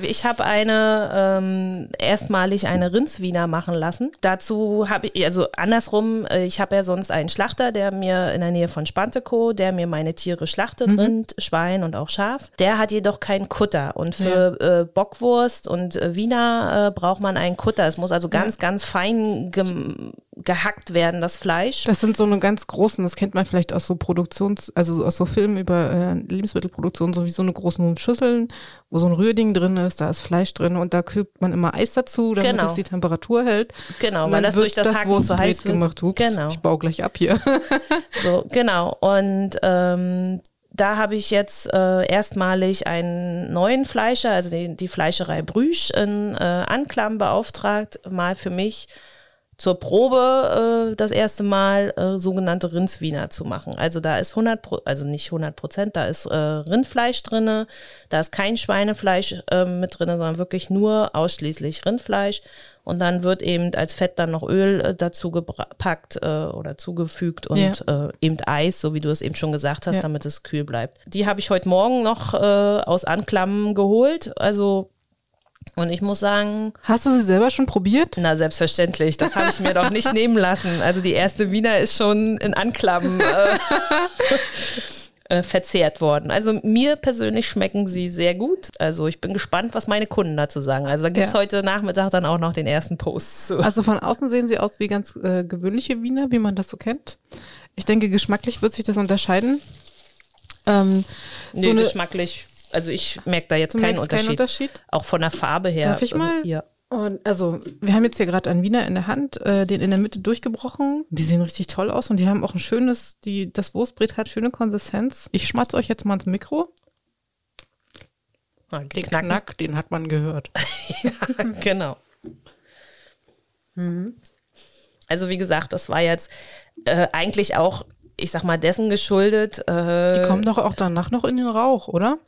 Ich habe eine ähm, erstmalig eine Rindswiener machen lassen. Dazu habe ich, also andersrum, äh, ich habe ja sonst einen Schlachter, der mir in der Nähe von Spantekow, der mir meine Tiere schlachtet, Rind, Schwein und auch Schaf. Der hat jedoch keinen Kutter. Und für äh, Bockwurst und äh, Wiener äh, braucht man einen Kutter. Es muss also ganz, ganz fein gem- gehackt werden, das Fleisch. Das sind so eine ganz großen, das kennt man vielleicht aus so Produktions-, also aus so Filmen über äh, Lebensmittelproduktion, so wie so eine großen Schüsseln, wo so ein Rührding drin ist, da ist Fleisch drin und da kühlt man immer Eis dazu, damit Genau. das die Temperatur hält. Genau, weil das durch das Hacken zu heiß wird. gemacht. Ups, Genau. ich baue gleich ab hier. So, genau. Und ähm, da habe ich jetzt äh, erstmalig einen neuen Fleischer, also die, die Fleischerei Brüsch in äh, Anklam beauftragt, mal für mich zur Probe äh, das erste Mal äh, sogenannte Rindswiener zu machen. Also da ist 100, Pro also nicht 100 Prozent, da ist äh, Rindfleisch drinne, da ist kein Schweinefleisch äh, mit drinne, sondern wirklich nur ausschließlich Rindfleisch. Und dann wird eben als Fett dann noch Öl äh, dazu gepackt äh, oder zugefügt und äh, eben Eis, so wie du es eben schon gesagt hast, Ja. damit es kühl bleibt. Die habe ich heute Morgen noch äh, aus Anklam geholt. Also Und ich muss sagen, Hast du sie selber schon probiert? na selbstverständlich, das habe ich mir doch nicht nehmen lassen. Also die erste Wiener ist schon in Anklam äh, äh, verzehrt worden. Also mir persönlich schmecken sie sehr gut. Also ich bin gespannt, was meine Kunden dazu sagen. Also da gibt es Ja. heute Nachmittag dann auch noch den ersten Post zu. Also von außen sehen sie aus wie ganz äh, gewöhnliche Wiener, wie man das so kennt. Ich denke, geschmacklich wird sich das unterscheiden. Ähm, Nee, so eine, geschmacklich, also ich merke da jetzt keinen Unterschied. keinen Unterschied. Auch von der Farbe her. Darf ich mal? Äh, Ja. Und also, wir haben jetzt hier gerade einen Wiener in der Hand, äh, den in der Mitte durchgebrochen. Die sehen richtig toll aus und die haben auch ein schönes, die, das Wurstbrett hat schöne Konsistenz. Ich schmatze euch jetzt mal ins Mikro. Ah, Den knacken. Knack, den hat man gehört. Genau. Mhm. Also wie gesagt, das war jetzt äh, eigentlich auch, ich sag mal, dessen geschuldet. Äh, Die kommen doch auch danach noch in den Rauch, oder?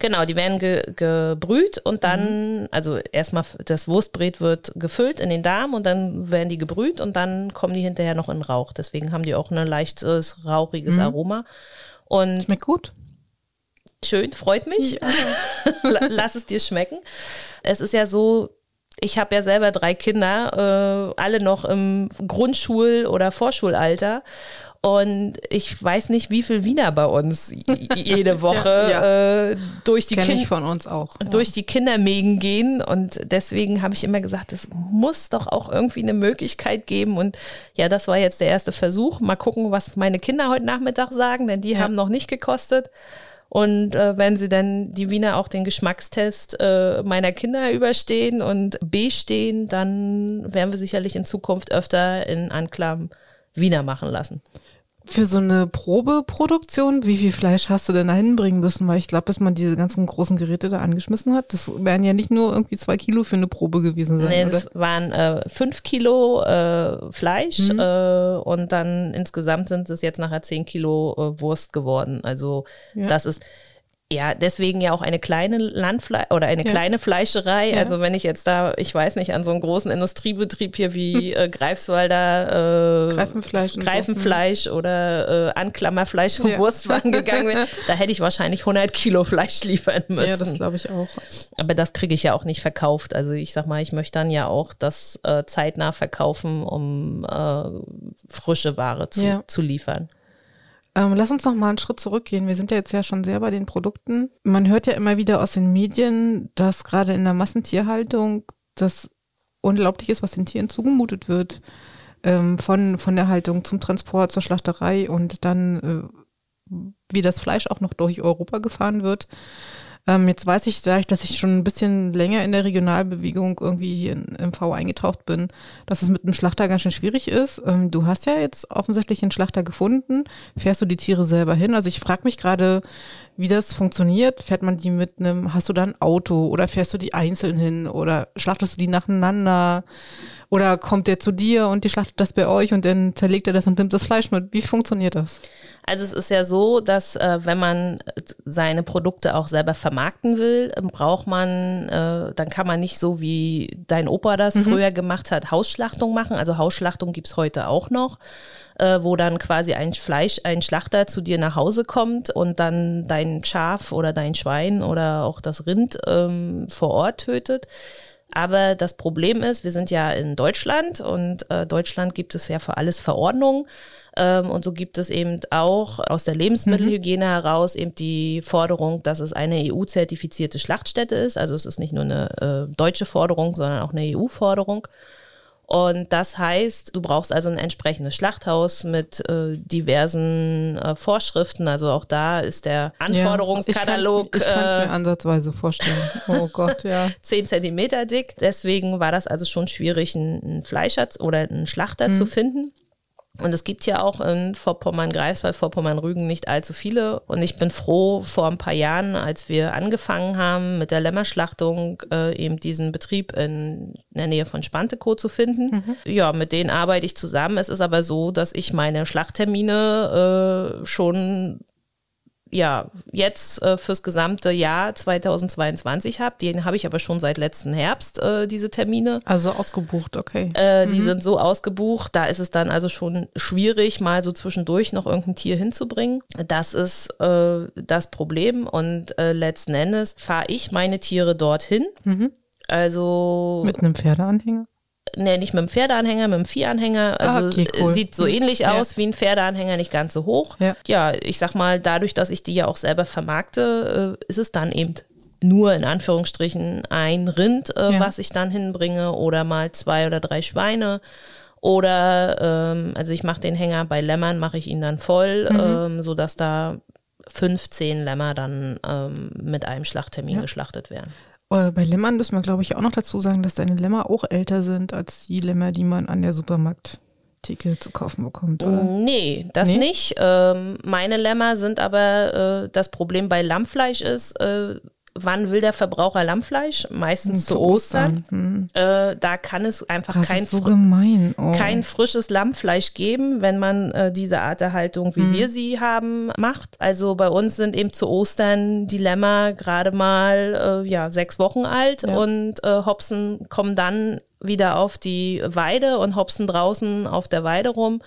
Genau, die werden ge gebrüht und Mhm. dann, also erstmal das Wurstbret wird gefüllt in den Darm und dann werden die gebrüht und dann kommen die hinterher noch in Rauch. Deswegen haben die auch ein leichtes, rauchiges Aroma. Und Schmeckt gut. schön, freut mich. La- Lass es dir schmecken. Es ist ja so, ich habe ja selber drei Kinder, äh, alle noch im Grundschul- oder Vorschulalter. Und ich weiß nicht, wie viel Wiener bei uns jede Woche Ja, Äh, durch die Kinder von uns auch. Durch die Kindermägen gehen und deswegen habe ich immer gesagt, es muss doch auch irgendwie eine Möglichkeit geben und ja, das war jetzt der erste Versuch. Mal gucken, was meine Kinder heute Nachmittag sagen, denn die Ja. haben noch nicht gekostet. Und äh, wenn sie dann die Wiener auch den Geschmackstest äh, meiner Kinder überstehen und bestehen, dann werden wir sicherlich in Zukunft öfter in Anklam Wiener machen lassen. Für so eine Probeproduktion, wie viel Fleisch hast du denn da hinbringen müssen? Weil ich glaube, bis man diese ganzen großen Geräte da angeschmissen hat, das wären ja nicht nur irgendwie zwei Kilo für eine Probe gewesen sein. Nee, oder? das waren äh, fünf Kilo äh, Fleisch Mhm. äh, und dann insgesamt sind es jetzt nachher zehn Kilo äh, Wurst geworden. Also Ja. das ist ja deswegen ja auch eine kleine Landfle oder eine Ja. kleine Fleischerei. Ja. Also wenn ich jetzt da, ich weiß nicht, an so einen großen Industriebetrieb hier wie äh, Greifswalder äh, Greifenfleisch so. Greifenfleisch oder äh, Anklammerfleisch und Ja. Wurstwagen gegangen bin, da hätte ich wahrscheinlich 100 Kilo Fleisch liefern müssen. ja, das glaube ich auch. Aber das kriege ich ja auch nicht verkauft. Also ich sag mal, ich möchte dann ja auch das äh, zeitnah verkaufen, um äh, frische Ware zu, zu liefern. Ähm, lass uns noch mal einen Schritt zurückgehen. Wir sind ja jetzt ja schon sehr bei den Produkten. Man hört ja immer wieder aus den Medien, dass gerade in der Massentierhaltung das unglaublich ist, was den Tieren zugemutet wird. Ähm, von, von der Haltung zum Transport zur Schlachterei und dann, äh, wie das Fleisch auch noch durch Europa gefahren wird. Ähm, jetzt weiß ich, dadurch, dass ich schon ein bisschen länger in der Regionalbewegung irgendwie hier in MV eingetaucht bin, dass es mit einem Schlachter ganz schön schwierig ist. Ähm, du hast ja jetzt offensichtlich einen Schlachter gefunden. Fährst du die Tiere selber hin? Also ich frage mich gerade, wie das funktioniert. Fährt man die mit einem, hast du da ein Auto oder fährst du die einzeln hin oder schlachtest du die nacheinander? Oder kommt der zu dir und die schlachtet das bei euch und dann zerlegt er das und nimmt das Fleisch mit? Wie funktioniert das? Also es ist ja so, dass äh, wenn man seine Produkte auch selber vermarkten will, äh, braucht man, äh, dann kann man nicht so wie dein Opa das früher gemacht hat, Hausschlachtung machen. Also Hausschlachtung gibt's heute auch noch, äh, wo dann quasi ein Fleisch, ein Schlachter zu dir nach Hause kommt und dann dein Schaf oder dein Schwein oder auch das Rind ähm, vor Ort tötet. Aber das Problem ist, wir sind ja in Deutschland und äh, Deutschland gibt es ja für alles Verordnungen. Ähm, und so gibt es eben auch aus der Lebensmittelhygiene heraus eben die Forderung, dass es eine EU-zertifizierte Schlachtstätte ist. Also es ist nicht nur eine äh, deutsche Forderung, sondern auch eine EU-Forderung. Und das heißt, du brauchst also ein entsprechendes Schlachthaus mit äh, diversen äh, Vorschriften. Also auch da ist der Anforderungskatalog Ich kann es äh, mir ansatzweise vorstellen. Oh Gott, ja. 10 Zentimeter dick. Deswegen war das also schon schwierig, einen einen Fleischer oder einen Schlachter zu finden. Und es gibt ja auch in Vorpommern, Greifswald, Vorpommern, Rügen nicht allzu viele. Und ich bin froh, vor ein paar Jahren, als wir angefangen haben mit der Lämmerschlachtung, äh, eben diesen Betrieb in der Nähe von Spantekow zu finden. Ja, mit denen arbeite ich zusammen. Es ist aber so, dass ich meine Schlachttermine äh, schon ja, jetzt äh, fürs gesamte Jahr 2022 habe. Den habe ich aber schon seit letzten Herbst, äh, diese Termine. Also ausgebucht, okay. Äh, Die sind so ausgebucht, da ist es dann also schon schwierig, mal so zwischendurch noch irgendein Tier hinzubringen. Das ist äh, das Problem und äh, letzten Endes fahre ich meine Tiere dorthin. Also. Mit einem Pferdeanhänger? Nee, nicht mit einem Pferdeanhänger, mit einem Viehanhänger. Also Ah, okay, cool. sieht so ähnlich Ja. aus wie ein Pferdeanhänger, nicht ganz so hoch. Ja. ja, ich sag mal, dadurch, dass ich die ja auch selber vermarkte, äh, ist es dann eben nur in Anführungsstrichen ein Rind, äh, Ja. was ich dann hinbringe oder mal zwei oder drei Schweine. Oder ähm, also ich mache den Hänger bei Lämmern, mache ich ihn dann voll, Mhm. ähm, sodass da 15 Lämmer dann ähm, mit einem Schlachttermin Ja. geschlachtet werden. Äh, Bei Lämmern müssen wir, glaube ich, auch noch dazu sagen, dass deine Lämmer auch älter sind als die Lämmer, die man an der Supermarkttheke zu kaufen bekommt. Oder? Nee, das Nee? nicht. Ähm, meine Lämmer sind aber, äh, das Problem bei Lammfleisch ist, äh, wann will der Verbraucher Lammfleisch? Meistens zu Ostern. Hm. Äh, da kann es einfach Das kein, so fr- gemein. Oh. kein frisches Lammfleisch geben, wenn man äh, diese Art der Haltung, wie Mhm. wir sie haben, macht. Also bei uns sind eben zu Ostern die Lämmer gerade mal äh, ja, sechs Wochen alt Ja. und äh, Hopsen kommen dann wieder auf die Weide und hopsen draußen auf der Weide rum.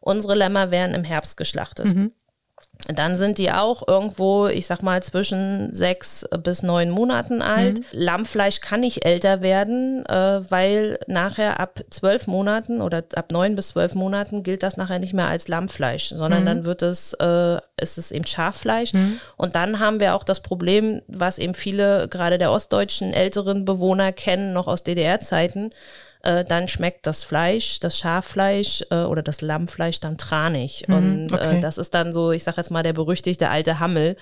Unsere Lämmer werden im Herbst geschlachtet. Mhm. Dann sind die auch irgendwo, ich sag mal, zwischen sechs bis neun Monaten alt. Lammfleisch kann nicht älter werden, äh, weil nachher ab zwölf Monaten oder ab neun bis zwölf Monaten gilt das nachher nicht mehr als Lammfleisch, sondern dann wird es, äh, ist es eben Schaffleisch. Und dann haben wir auch das Problem, was eben viele, gerade der ostdeutschen älteren Bewohner kennen, noch aus DDR-Zeiten, äh, dann schmeckt das Fleisch, das Schaffleisch äh, oder das Lammfleisch dann tranig. Und okay. äh, das ist dann so, ich sag jetzt mal, der berüchtigte alte Hammel.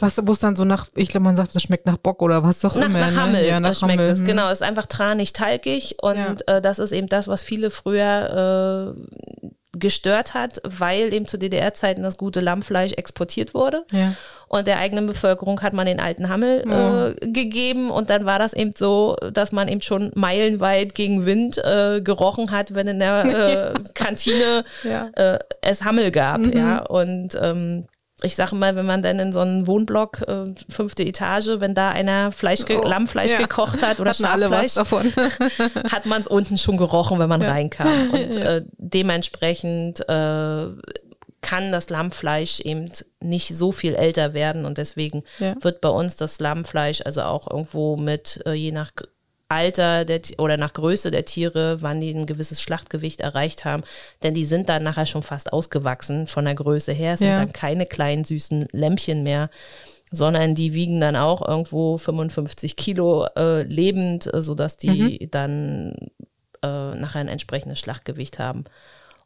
Was, wo es dann so nach, ich glaube, man sagt, das schmeckt nach Bock oder was auch Nach, immer. nach ne? Hammel Ja, nach das schmeckt Hammel. es. hm. Genau, ist einfach tranig, talgig. Und äh, das ist eben das, was viele früher äh, gestört hat, weil eben zu DDR-Zeiten das gute Lammfleisch exportiert wurde. Ja. Und der eigenen Bevölkerung hat man den alten Hammel äh, gegeben und dann war das eben so, dass man eben schon meilenweit gegen Wind äh, gerochen hat, wenn in der äh, Kantine Ja. äh, es Hammel gab, ja. Und ähm, ich sage mal, wenn man dann in so einen Wohnblock, äh, fünfte Etage, wenn da einer Fleisch ge Oh, Lammfleisch ja. gekocht hat oder Hatten alle was davon. hat man es unten schon gerochen, wenn man Ja. reinkam. Und Ja. äh, dementsprechend äh, kann das Lammfleisch eben nicht so viel älter werden und deswegen wird bei uns das Lammfleisch also auch irgendwo mit, äh, je nach Alter der, oder nach Größe der Tiere, wann die ein gewisses Schlachtgewicht erreicht haben, denn die sind dann nachher schon fast ausgewachsen von der Größe her, es sind Ja. dann keine kleinen süßen Lämpchen mehr, sondern die wiegen dann auch irgendwo 55 Kilo äh, lebend, äh, sodass die Mhm. dann äh, nachher ein entsprechendes Schlachtgewicht haben.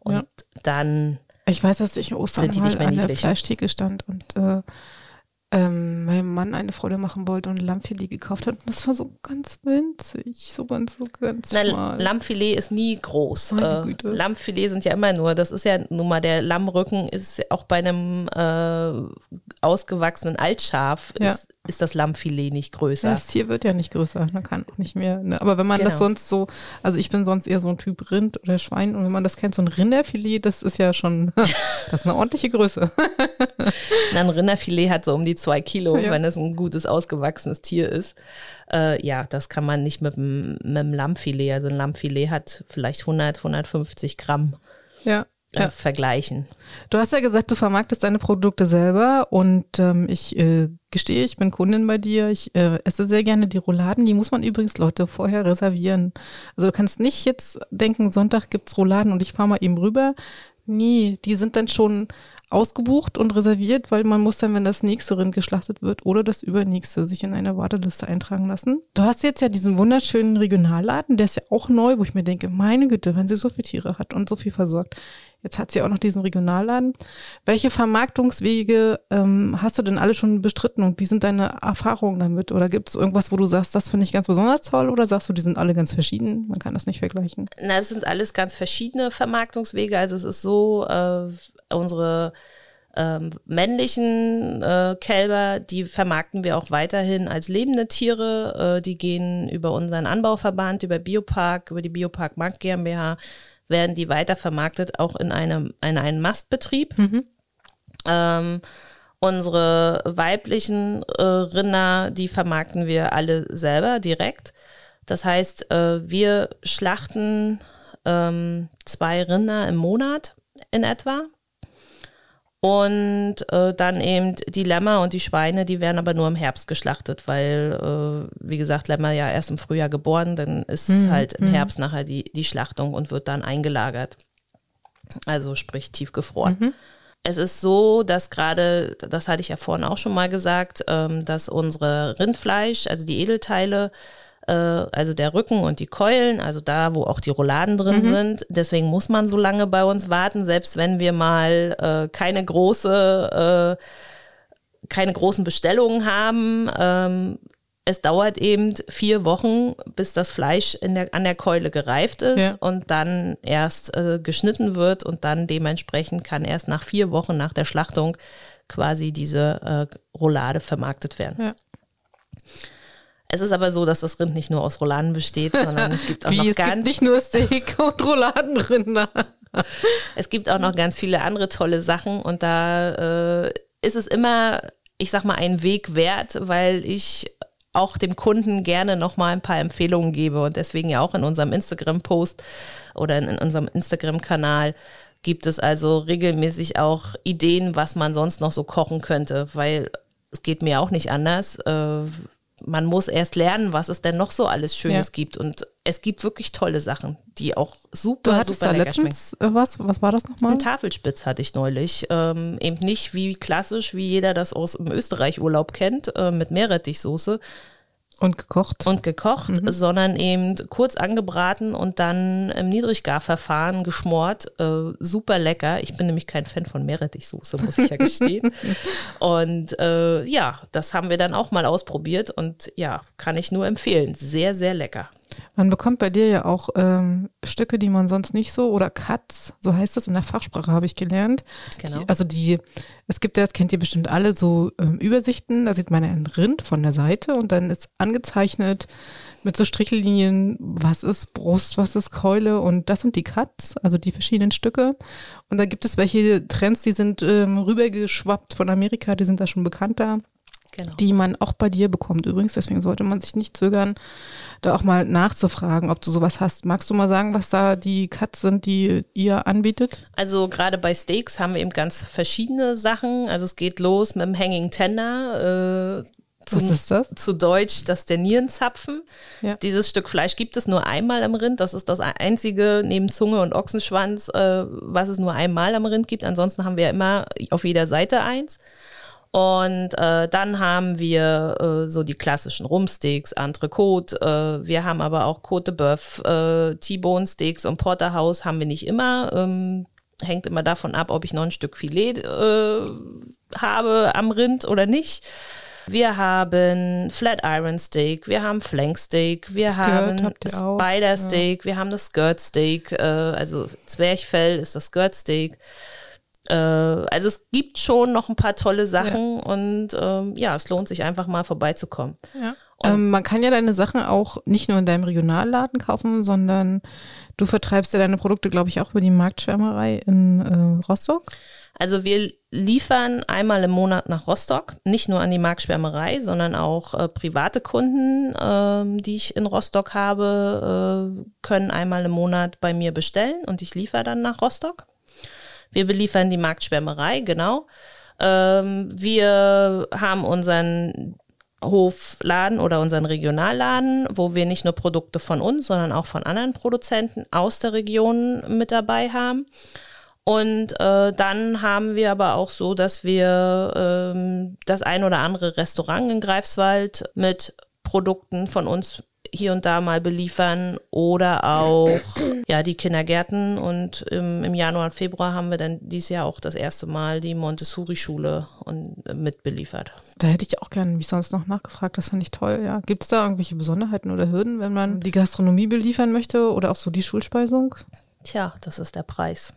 Und Ja. dann Ich weiß, dass ich in Ostern Sind die nicht mehr an der niedlich? Fleischtheke stand und äh, ähm, mein Mann eine Freude machen wollte und Lammfilet gekauft hat. Und das war so ganz winzig, so ganz, so ganz Na, schmal. Lammfilet ist nie groß. Meine Äh, Güte. Lammfilet sind ja immer nur, das ist ja nun mal der Lammrücken ist auch bei einem äh, ausgewachsenen Altschaf Ja. ist, ist das Lammfilet nicht größer. Ja, das Tier wird ja nicht größer, man kann auch nicht mehr. Ne? Aber wenn man das Genau. sonst so, also ich bin sonst eher so ein Typ Rind oder Schwein und wenn man das kennt, so ein Rinderfilet, das ist ja schon, das ist eine ordentliche Größe. Na, Ein Rinderfilet hat so um die zwei Kilo, Ja. wenn es ein gutes, ausgewachsenes Tier ist. Äh, ja, das kann man nicht mit dem, mit dem Lammfilet. Also ein Lammfilet hat vielleicht 100, 150 Gramm Ja. Äh, Ja. vergleichen. Du hast ja gesagt, du vermarktest deine Produkte selber und ähm, ich äh, gestehe, ich bin Kundin bei dir. Ich äh, esse sehr gerne die Rouladen. Die muss man übrigens, Leute, vorher reservieren. Also du kannst nicht jetzt denken, Sonntag gibt's Rouladen und ich fahre mal eben rüber. Nee, die sind dann schon ausgebucht und reserviert, weil man muss dann, wenn das nächste Rind geschlachtet wird oder das übernächste, sich in eine Warteliste eintragen lassen. Du hast jetzt ja diesen wunderschönen Regionalladen, der ist ja auch neu, wo ich mir denke, meine Güte, wenn sie so viele Tiere hat und so viel versorgt. Jetzt hat sie auch noch diesen Regionalladen. Welche Vermarktungswege ähm, hast du denn alle schon bestritten und wie sind deine Erfahrungen damit? Oder gibt es irgendwas, wo du sagst, das finde ich ganz besonders toll? Oder sagst du, die sind alle ganz verschieden? Man kann das nicht vergleichen. Na, es sind alles ganz verschiedene Vermarktungswege. Also es ist so, äh, unsere ähm, männlichen äh, Kälber, die vermarkten wir auch weiterhin als lebende Tiere. Äh, die gehen über unseren Anbauverband, über Biopark, über die Biopark Markt GmbH, werden die weiter vermarktet, auch in einem, in einem Mastbetrieb. Ähm, unsere weiblichen äh, Rinder, die vermarkten wir alle selber direkt. Das heißt, äh, wir schlachten ähm, zwei Rinder im Monat in etwa. Und äh, dann eben die Lämmer und die Schweine, die werden aber nur im Herbst geschlachtet, weil, äh, wie gesagt, Lämmer ja erst im Frühjahr geboren, dann ist Mhm, halt im Herbst nachher die, die Schlachtung und wird dann eingelagert. Also sprich tiefgefroren. Mhm. Es ist so, dass gerade, das hatte ich ja vorhin auch schon mal gesagt, ähm, dass unsere Rindfleisch, also die Edelteile, äh, also der Rücken und die Keulen, also da, wo auch die Rouladen drin sind, deswegen muss man so lange bei uns warten, selbst wenn wir mal äh, keine große, äh, keine großen Bestellungen haben. Ähm, es dauert eben vier Wochen, bis das Fleisch der, an der Keule gereift ist Ja. und dann erst äh, geschnitten wird und dann dementsprechend kann erst nach vier Wochen nach der Schlachtung quasi diese äh, Roulade vermarktet werden. Ja. Es ist aber so, dass das Rind nicht nur aus Rouladen besteht, sondern es gibt auch Wie, noch es gibt ganz nicht nur Steak und Rouladenrinder. Es gibt auch noch ganz viele andere tolle Sachen und da äh, ist es immer, ich sag mal, ein Weg wert, weil ich auch dem Kunden gerne noch mal ein paar Empfehlungen gebe und deswegen ja auch in unserem Instagram-Post oder in, in unserem Instagram-Kanal gibt es also regelmäßig auch Ideen, was man sonst noch so kochen könnte, weil es geht mir auch nicht anders. Man muss erst lernen, was es denn noch so alles Schönes Ja. gibt und es gibt wirklich tolle Sachen, die auch Du super, hattest super da lecker schmecken. letztens äh, was? Was war das nochmal? Ein Tafelspitz hatte ich neulich. Ähm, eben nicht wie klassisch, wie jeder das aus dem Österreich-Urlaub kennt, äh, mit Meerrettichsoße Und gekocht. und gekocht, sondern eben kurz angebraten und dann im Niedriggarverfahren geschmort. Äh, super lecker. Ich bin nämlich kein Fan von Meerrettichsoße, muss ich ja gestehen. und äh, ja, das haben wir dann auch mal ausprobiert und ja, kann ich nur empfehlen. Sehr, sehr lecker. Man bekommt bei dir ja auch ähm, Stücke, die man sonst nicht so, oder Cuts, so heißt es in der Fachsprache, habe ich gelernt. Genau. Die, also die, es gibt ja, das kennt ihr bestimmt alle, so ähm, Übersichten, da sieht man ein Rind von der Seite und dann ist angezeichnet mit so Strichellinien, was ist Brust, was ist Keule und das sind die Cuts, also die verschiedenen Stücke. Und da gibt es welche Trends, die sind ähm, rübergeschwappt von Amerika, die sind da schon bekannter Genau. die man auch bei dir bekommt übrigens. Deswegen sollte man sich nicht zögern, da auch mal nachzufragen, ob du sowas hast. Magst du mal sagen, was da die Cuts sind, die ihr anbietet? Also gerade bei Steaks haben wir eben ganz verschiedene Sachen. Also es geht los mit dem Hanging Tender. Äh, zu, Was ist das? Zu Deutsch das der Nierenzapfen. Ja. Dieses Stück Fleisch gibt es nur einmal am Rind. Das ist das einzige neben Zunge und Ochsenschwanz, äh, was es nur einmal am Rind gibt. Ansonsten haben wir immer auf jeder Seite eins. Und äh, dann haben wir äh, so die klassischen Rumpsteaks, Entrecote. Äh, wir haben aber auch Côte de Boeuf, äh, T-Bone Steaks und Porterhouse haben wir nicht immer. Ähm, hängt immer davon ab, ob ich noch ein Stück Filet äh, habe am Rind oder nicht. Wir haben Flatiron Steak, wir haben Flank Steak, wir Skirt haben Spider Steak, wir haben das Skirt Steak, äh, also Zwerchfell ist das Skirt Steak. Äh, also es gibt schon noch ein paar tolle Sachen und ähm, ja, es lohnt sich einfach mal vorbeizukommen. Ja. Ähm, man kann ja deine Sachen auch nicht nur in deinem Regionalladen kaufen, sondern du vertreibst ja deine Produkte, glaube ich, auch über die Marktschwärmerei in äh, Rostock. Also wir liefern einmal im Monat nach Rostock, nicht nur an die Marktschwärmerei, sondern auch äh, private Kunden, ähm, die ich in Rostock habe, äh, können einmal im Monat bei mir bestellen und ich liefere dann nach Rostock. Wir beliefern die Marktschwärmerei, genau. Ähm, wir haben unseren Hofladen oder unseren Regionalladen, wo wir nicht nur Produkte von uns, sondern auch von anderen Produzenten aus der Region mit dabei haben. Und äh, dann haben wir aber auch so, dass wir ähm, das ein oder andere Restaurant in Greifswald mit Produkten von uns hier und da mal beliefern oder auch ja die Kindergärten und im, im Januar und Februar haben wir dann dieses Jahr auch das erste Mal die Montessori-Schule und äh, mit beliefert. Da hätte ich auch gerne mich sonst noch nachgefragt. Das fand ich toll. Ja. Gibt es da irgendwelche Besonderheiten oder Hürden, wenn man die Gastronomie beliefern möchte oder auch so die Schulspeisung? Tja, das ist der Preis.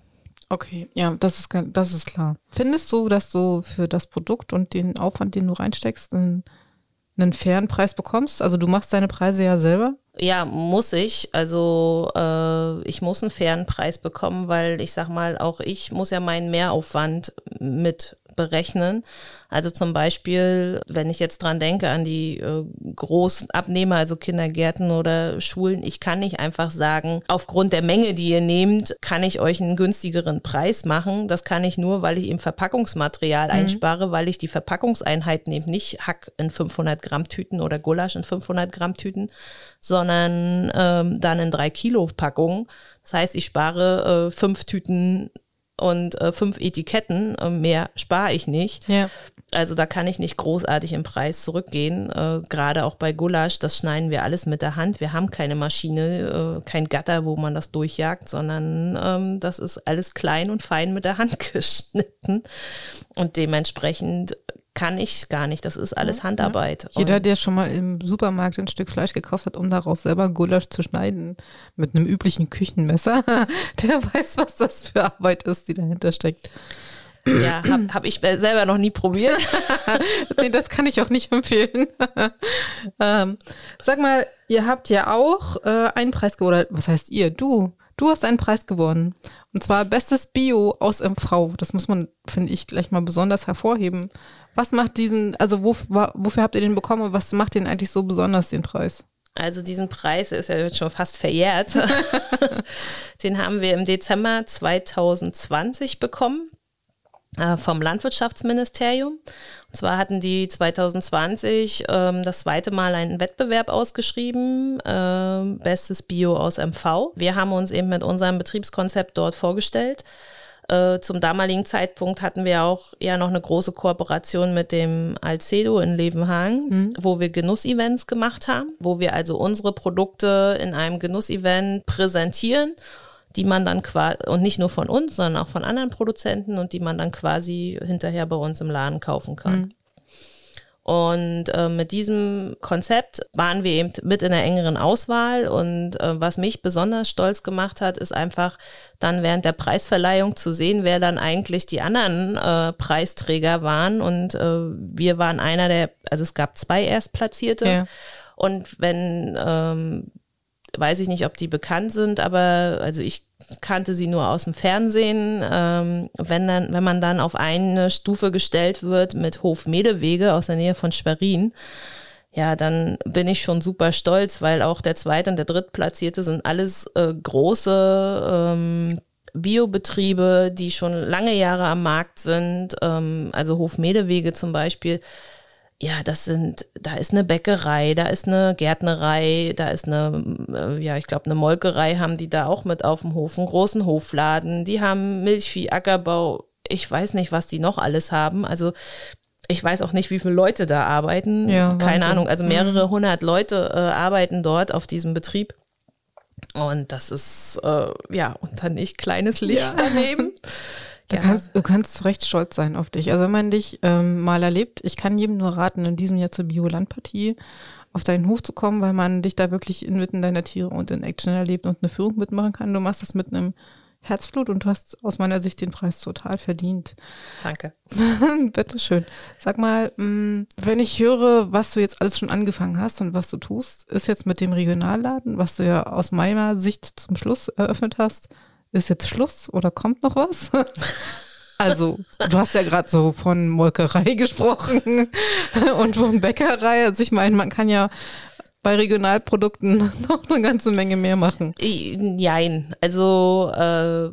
Okay, ja, das ist, ganz- das ist klar. Findest du, dass du für das Produkt und den Aufwand, den du reinsteckst, einen, einen fairen Preis bekommst? Also du machst deine Preise ja selber. Ja, muss ich. Also äh, ich muss einen fairen Preis bekommen, weil ich sag mal, auch ich muss ja meinen Mehraufwand mit berechnen. Also zum Beispiel, wenn ich jetzt dran denke an die äh, großen Abnehmer, also Kindergärten oder Schulen, ich kann nicht einfach sagen, aufgrund der Menge, die ihr nehmt, kann ich euch einen günstigeren Preis machen. Das kann ich nur, weil ich eben Verpackungsmaterial mhm. einspare, weil ich die Verpackungseinheit nehme, nicht Hack in 500 Gramm Tüten oder Gulasch in 500 Gramm Tüten, sondern ähm, dann in drei Kilo Packungen. Das heißt, ich spare äh, fünf Tüten und äh, fünf Etiketten, äh, mehr spare ich nicht. Ja. Also da kann ich nicht großartig im Preis zurückgehen. Äh, Gerade auch bei Gulasch, das schneiden wir alles mit der Hand. Wir haben keine Maschine, äh, kein Gatter, wo man das durchjagt, sondern ähm, das ist alles klein und fein mit der Hand geschnitten. Und dementsprechend kann ich gar nicht. Das ist alles Handarbeit. Jeder, der schon mal im Supermarkt ein Stück Fleisch gekauft hat, um daraus selber Gulasch zu schneiden, mit einem üblichen Küchenmesser, der weiß, was das für Arbeit ist, die dahinter steckt. Ja, habe hab ich selber noch nie probiert. nee, das kann ich auch nicht empfehlen. ähm, sag mal, ihr habt ja auch äh, einen Preis gewonnen. Was heißt ihr? Du. Du hast einen Preis gewonnen. Und zwar Bestes Bio aus MV. Das muss man, finde ich, gleich mal besonders hervorheben. Was macht diesen, also wo, wofür habt ihr den bekommen und was macht den eigentlich so besonders, den Preis? Also diesen Preis ist ja jetzt schon fast verjährt. den haben wir im Dezember 2020 bekommen äh, vom Landwirtschaftsministerium. Und zwar hatten die 2020 ähm, das zweite Mal einen Wettbewerb ausgeschrieben, äh, Bestes Bio aus MV. Wir haben uns eben mit unserem Betriebskonzept dort vorgestellt äh, zum damaligen Zeitpunkt hatten wir auch ja noch eine große Kooperation mit dem Alcedo in Levenhagen, mhm. wo wir Genussevents gemacht haben, wo wir also unsere Produkte in einem Genussevent präsentieren die man dann quasi, und nicht nur von uns, sondern auch von anderen Produzenten und die man dann quasi hinterher bei uns im Laden kaufen kann. Mhm. Und äh, mit diesem Konzept waren wir eben mit in der engeren Auswahl. Und äh, was mich besonders stolz gemacht hat, ist einfach dann während der Preisverleihung zu sehen, wer dann eigentlich die anderen äh, Preisträger waren. Und äh, wir waren einer der, also es gab zwei Erstplatzierte. Ja. Und wenn ähm, weiß ich nicht, ob die bekannt sind, aber also ich kannte sie nur aus dem Fernsehen. Ähm, wenn, dann, wenn man dann auf eine Stufe gestellt wird mit Hof Medewege aus der Nähe von Schwerin, ja, dann bin ich schon super stolz, weil auch der zweite und der drittplatzierte sind alles äh, große ähm, Biobetriebe, die schon lange Jahre am Markt sind. Ähm, also Hof Medewege zum Beispiel ja, das sind, da ist eine Bäckerei, da ist eine Gärtnerei, da ist eine, äh, ja, ich glaube, eine Molkerei haben die da auch mit auf dem Hof, einen großen Hofladen, die haben Milchvieh, Ackerbau, ich weiß nicht, was die noch alles haben. Also ich weiß auch nicht, wie viele Leute da arbeiten. Ja, Keine Ahnung, also mehrere mhm. hundert Leute äh, arbeiten dort auf diesem Betrieb. Und das ist, äh, ja, und dann nicht kleines Licht ja. daneben. Da kannst, du kannst recht stolz sein auf dich. Also wenn man dich ähm, mal erlebt, ich kann jedem nur raten, in diesem Jahr zur Biolandpartie auf deinen Hof zu kommen, weil man dich da wirklich inmitten deiner Tiere und in Action erlebt und eine Führung mitmachen kann. Du machst das mit einem Herzblut und du hast aus meiner Sicht den Preis total verdient. Danke. Bitteschön. Sag mal, mm, wenn ich höre, was du jetzt alles schon angefangen hast und was du tust, ist jetzt mit dem Regionalladen, was du ja aus meiner Sicht zum Schluss eröffnet hast, ist jetzt Schluss oder kommt noch was? Also, du hast ja gerade so von Molkerei gesprochen und von Bäckerei. Also ich meine, man kann ja bei Regionalprodukten noch eine ganze Menge mehr machen. Nein, also äh,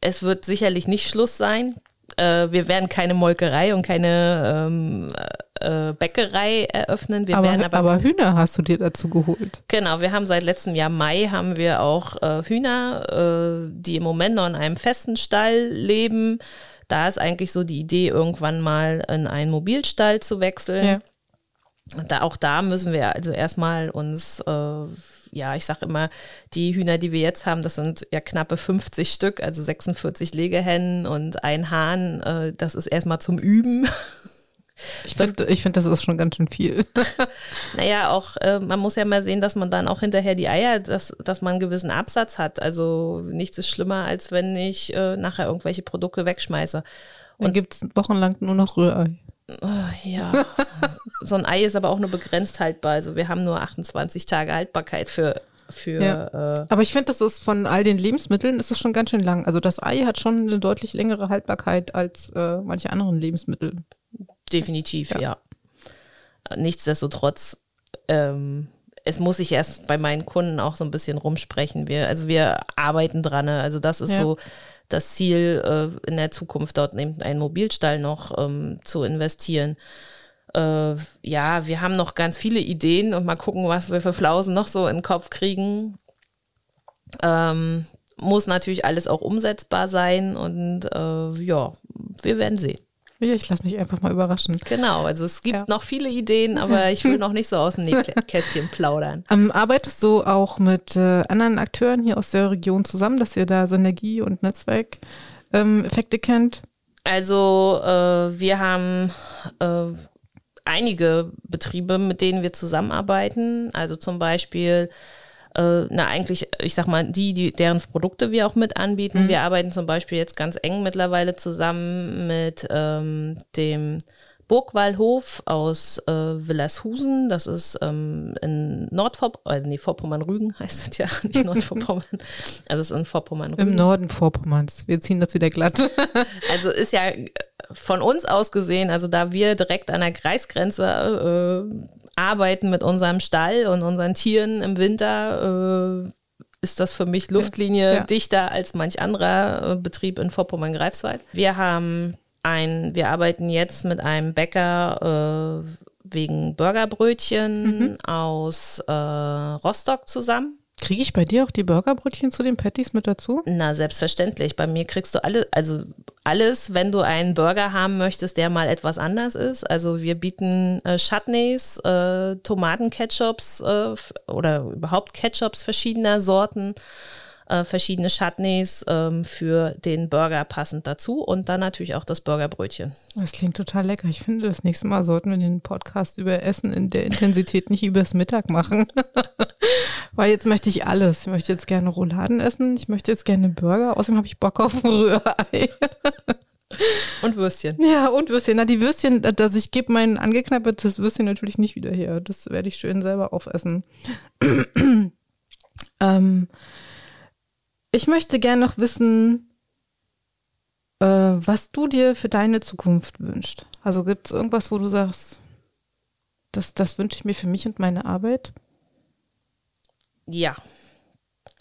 es wird sicherlich nicht Schluss sein äh, wir werden keine Molkerei und keine ähm, äh, Bäckerei eröffnen. Wir aber, werden aber, aber Hühner hast du dir dazu geholt. Genau, wir haben seit letztem Jahr Mai haben wir auch äh, Hühner, äh, die im Moment noch in einem festen Stall leben. Da ist eigentlich so die Idee, irgendwann mal in einen Mobilstall zu wechseln. Ja. Da, auch da müssen wir also erstmal uns äh, ja, ich sage immer, die Hühner, die wir jetzt haben, das sind ja knappe 50 Stück, also 46 Legehennen und ein Hahn. Äh, das ist erstmal zum Üben. Ich finde, ich find, das ist schon ganz schön viel. naja, auch, äh, man muss ja mal sehen, dass man dann auch hinterher die Eier, dass, dass man einen gewissen Absatz hat. Also nichts ist schlimmer, als wenn ich äh, nachher irgendwelche Produkte wegschmeiße. Und dann gibt es wochenlang nur noch Rührei. Oh, ja, so ein Ei ist aber auch nur begrenzt haltbar. Also wir haben nur 28 Tage Haltbarkeit für für. Ja. Äh, Aber ich finde, das ist von all den Lebensmitteln ist es schon ganz schön lang. Also das Ei hat schon eine deutlich längere Haltbarkeit als äh, manche anderen Lebensmittel. Definitiv, Ja. ja. Nichtsdestotrotz, ähm, es muss sich erst bei meinen Kunden auch so ein bisschen rumsprechen. Wir, also wir arbeiten dran. ne? Also das ist Ja. so das Ziel äh, in der Zukunft, dort in einen Mobilstall noch ähm, zu investieren. Äh, ja, wir haben noch ganz viele Ideen und mal gucken, was wir für Flausen noch so in den Kopf kriegen. Ähm, muss natürlich alles auch umsetzbar sein und äh, ja, wir werden sehen. Ja, ich lasse mich einfach mal überraschen. Genau, also es gibt Ja. noch viele Ideen, aber ich will noch nicht so aus dem Nähkästchen plaudern. Ähm, arbeitest du auch mit äh, anderen Akteuren hier aus der Region zusammen, dass ihr da Synergie- und Netzwerkeffekte ähm, kennt? Also äh, wir haben äh, einige Betriebe, mit denen wir zusammenarbeiten. Also zum Beispiel, äh, na eigentlich, ich sag mal, die, die deren Produkte wir auch mit anbieten. Wir arbeiten zum Beispiel jetzt ganz eng mittlerweile zusammen mit ähm, dem Burgwallhof aus äh, Villershusen. Das ist ähm, in Nordvorpommern, äh, nee, Vorpommern-Rügen heißt es ja, nicht Nordvorpommern. also es ist in Vorpommern-Rügen. Im Norden Vorpommerns. Wir ziehen das wieder glatt. Also ist ja von uns aus gesehen, also da wir direkt an der Kreisgrenze äh, arbeiten mit unserem Stall und unseren Tieren im Winter, äh, ist das für mich Luftlinie Ja. dichter als manch anderer äh, Betrieb in Vorpommern-Greifswald. Wir haben ein, wir arbeiten jetzt mit einem Bäcker äh, wegen Burgerbrötchen aus äh, Rostock zusammen. Kriege ich bei dir auch die Burgerbrötchen zu den Patties mit dazu? Na, selbstverständlich. Bei mir kriegst du alle, also alles, wenn du einen Burger haben möchtest, der mal etwas anders ist. Also wir bieten äh, Chutneys, äh, Tomatenketchups äh, oder überhaupt Ketchups verschiedener Sorten, äh, verschiedene Chutneys ähm, für den Burger passend dazu und dann natürlich auch das Burgerbrötchen. Das klingt total lecker. Ich finde, das nächste Mal sollten wir den Podcast über Essen in der Intensität nicht übers Mittag machen. Weil jetzt möchte ich alles. Ich möchte jetzt gerne Rouladen essen. Ich möchte jetzt gerne Burger. Außerdem habe ich Bock auf ein Rührei. Und Würstchen. Ja, und Würstchen. Na, die Würstchen, also ich gebe mein angeknappertes Würstchen natürlich nicht wieder her. Das werde ich schön selber aufessen. ähm, ich möchte gerne noch wissen, äh, was du dir für deine Zukunft wünschst. Also gibt es irgendwas, wo du sagst, das, das wünsche ich mir für mich und meine Arbeit? Ja.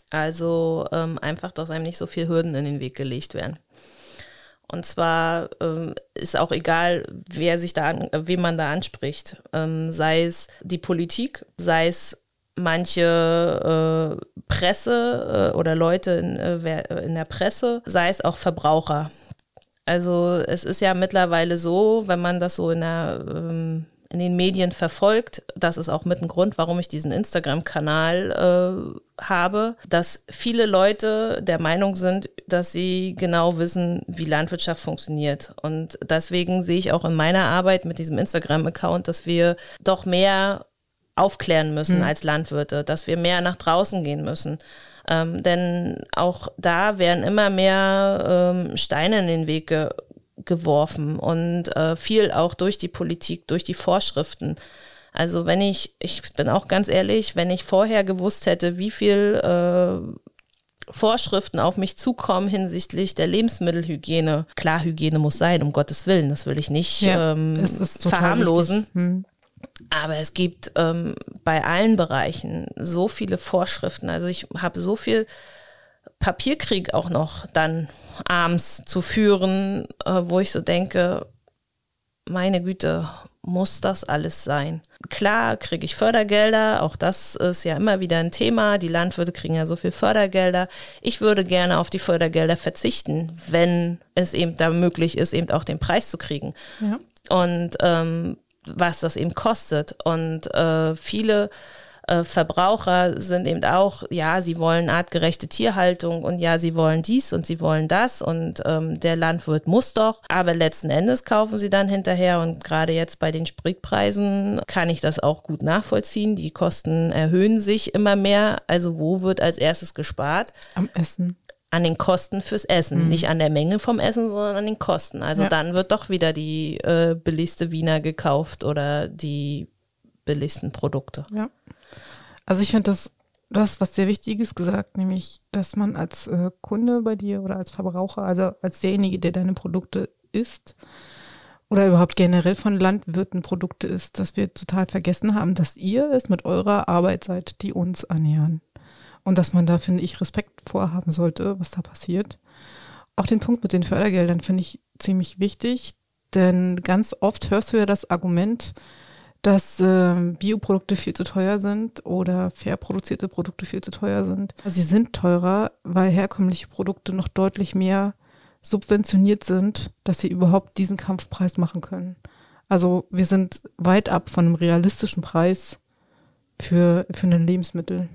Also ähm, einfach, dass einem nicht so viel Hürden in den Weg gelegt werden. Und zwar ähm, ist auch egal, wer sich da, an, äh, wen man da anspricht. Ähm, sei es die Politik, sei es manche äh, Presse äh, oder Leute in, äh, in der Presse, sei es auch Verbraucher. Also es ist ja mittlerweile so, wenn man das so in, der, ähm, in den Medien verfolgt, das ist auch mit ein Grund, warum ich diesen Instagram-Kanal äh, habe, dass viele Leute der Meinung sind, dass sie genau wissen, wie Landwirtschaft funktioniert. Und deswegen sehe ich auch in meiner Arbeit mit diesem Instagram-Account, dass wir doch mehr aufklären müssen als Landwirte, dass wir mehr nach draußen gehen müssen. Ähm, denn auch da werden immer mehr ähm, Steine in den Weg ge geworfen und äh, viel auch durch die Politik, durch die Vorschriften. Also wenn ich, ich bin auch ganz ehrlich, wenn ich vorher gewusst hätte, wie viel äh, Vorschriften auf mich zukommen hinsichtlich der Lebensmittelhygiene. Klar, Hygiene muss sein, um Gottes Willen, das will ich nicht ähm, ist total verharmlosen. Hm. Aber es gibt ähm, bei allen Bereichen so viele Vorschriften. Also ich habe so viel Papierkrieg auch noch dann abends zu führen, äh, wo ich so denke, meine Güte, muss das alles sein? Klar kriege ich Fördergelder, auch das ist ja immer wieder ein Thema. Die Landwirte kriegen ja so viel Fördergelder. Ich würde gerne auf die Fördergelder verzichten, wenn es eben da möglich ist, eben auch den Preis zu kriegen Ja. und ähm, was das eben kostet. Und äh, viele äh, Verbraucher sind eben auch, ja, sie wollen artgerechte Tierhaltung und ja, sie wollen dies und sie wollen das und ähm, der Landwirt muss doch. Aber letzten Endes kaufen sie dann hinterher und gerade jetzt bei den Spritpreisen kann ich das auch gut nachvollziehen. Die Kosten erhöhen sich immer mehr. Also wo wird als erstes gespart? Am Essen. An den Kosten fürs Essen. Nicht an der Menge vom Essen, sondern an den Kosten. Also Ja. dann wird doch wieder die äh, billigste Wiener gekauft oder die billigsten Produkte. Ja. Also ich finde das du hast was sehr Wichtiges gesagt, nämlich, dass man als äh, Kunde bei dir oder als Verbraucher, also als derjenige, der deine Produkte isst, oder überhaupt generell von Landwirten Produkte isst, dass wir total vergessen haben, dass ihr es mit eurer Arbeit seid, die uns ernähren. Und dass man da, finde ich, Respekt vorhaben sollte, was da passiert. Auch den Punkt mit den Fördergeldern finde ich ziemlich wichtig, denn ganz oft hörst du ja das Argument, dass äh, Bioprodukte viel zu teuer sind oder fair produzierte Produkte viel zu teuer sind. Sie sind teurer, weil herkömmliche Produkte noch deutlich mehr subventioniert sind, dass sie überhaupt diesen Kampfpreis machen können. Also wir sind weit ab von einem realistischen Preis für, für ein Lebensmittel.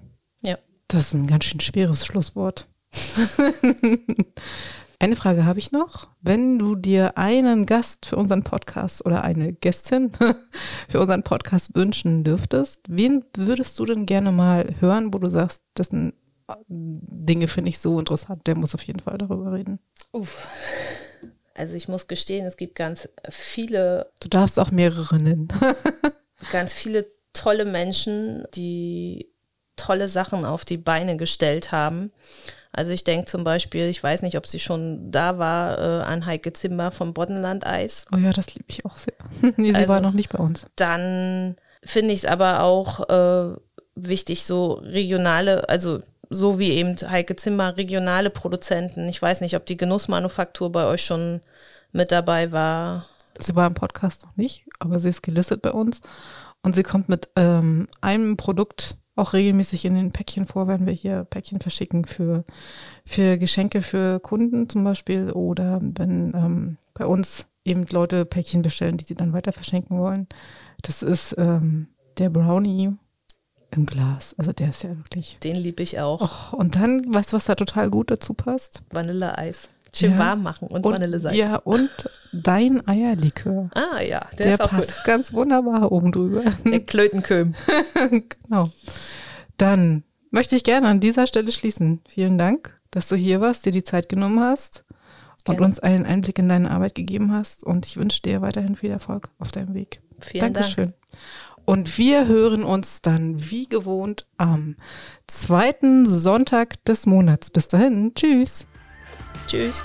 Das ist ein ganz schön schweres Schlusswort. Eine Frage habe ich noch. Wenn du dir einen Gast für unseren Podcast oder eine Gästin für unseren Podcast wünschen dürftest, wen würdest du denn gerne mal hören, wo du sagst, das sind Dinge finde ich so interessant, der muss auf jeden Fall darüber reden. Uff. Also ich muss gestehen, es gibt ganz viele. Du darfst auch mehrere nennen. ganz viele tolle Menschen, die tolle Sachen auf die Beine gestellt haben. Also ich denke zum Beispiel, ich weiß nicht, ob sie schon da war, äh, an Heike Zimmer vom Boddenland Eis. Oh ja, das liebe ich auch sehr. nee, sie also, war noch nicht bei uns. Dann finde ich es aber auch äh, wichtig, so regionale, also so wie eben Heike Zimmer, regionale Produzenten. Ich weiß nicht, ob die Genussmanufaktur bei euch schon mit dabei war. Sie war im Podcast noch nicht, aber sie ist gelistet bei uns. Und sie kommt mit ähm, einem Produkt auch regelmäßig in den Päckchen vor, wenn wir hier Päckchen verschicken für, für Geschenke für Kunden zum Beispiel oder wenn ähm, bei uns eben Leute Päckchen bestellen, die sie dann weiter verschenken wollen. Das ist ähm, der Brownie im Glas. Also der ist ja wirklich. Den liebe ich auch. Oh, und dann, weißt du, was da total gut dazu passt? Vanilleeis. Schön ja. warm machen und, und Vanilleeis. Ja, und dein Eierlikör. Ah ja, der, der ist auch passt gut. ganz wunderbar oben drüber. Der Klötenköm. genau. Dann möchte ich gerne an dieser Stelle schließen. Vielen Dank, dass du hier warst, dir die Zeit genommen hast und gerne. uns einen Einblick in deine Arbeit gegeben hast. Und ich wünsche dir weiterhin viel Erfolg auf deinem Weg. Vielen Dankeschön. Dank. Und wir hören uns dann wie gewohnt am zweiten Sonntag des Monats. Bis dahin. Tschüss. Cheers.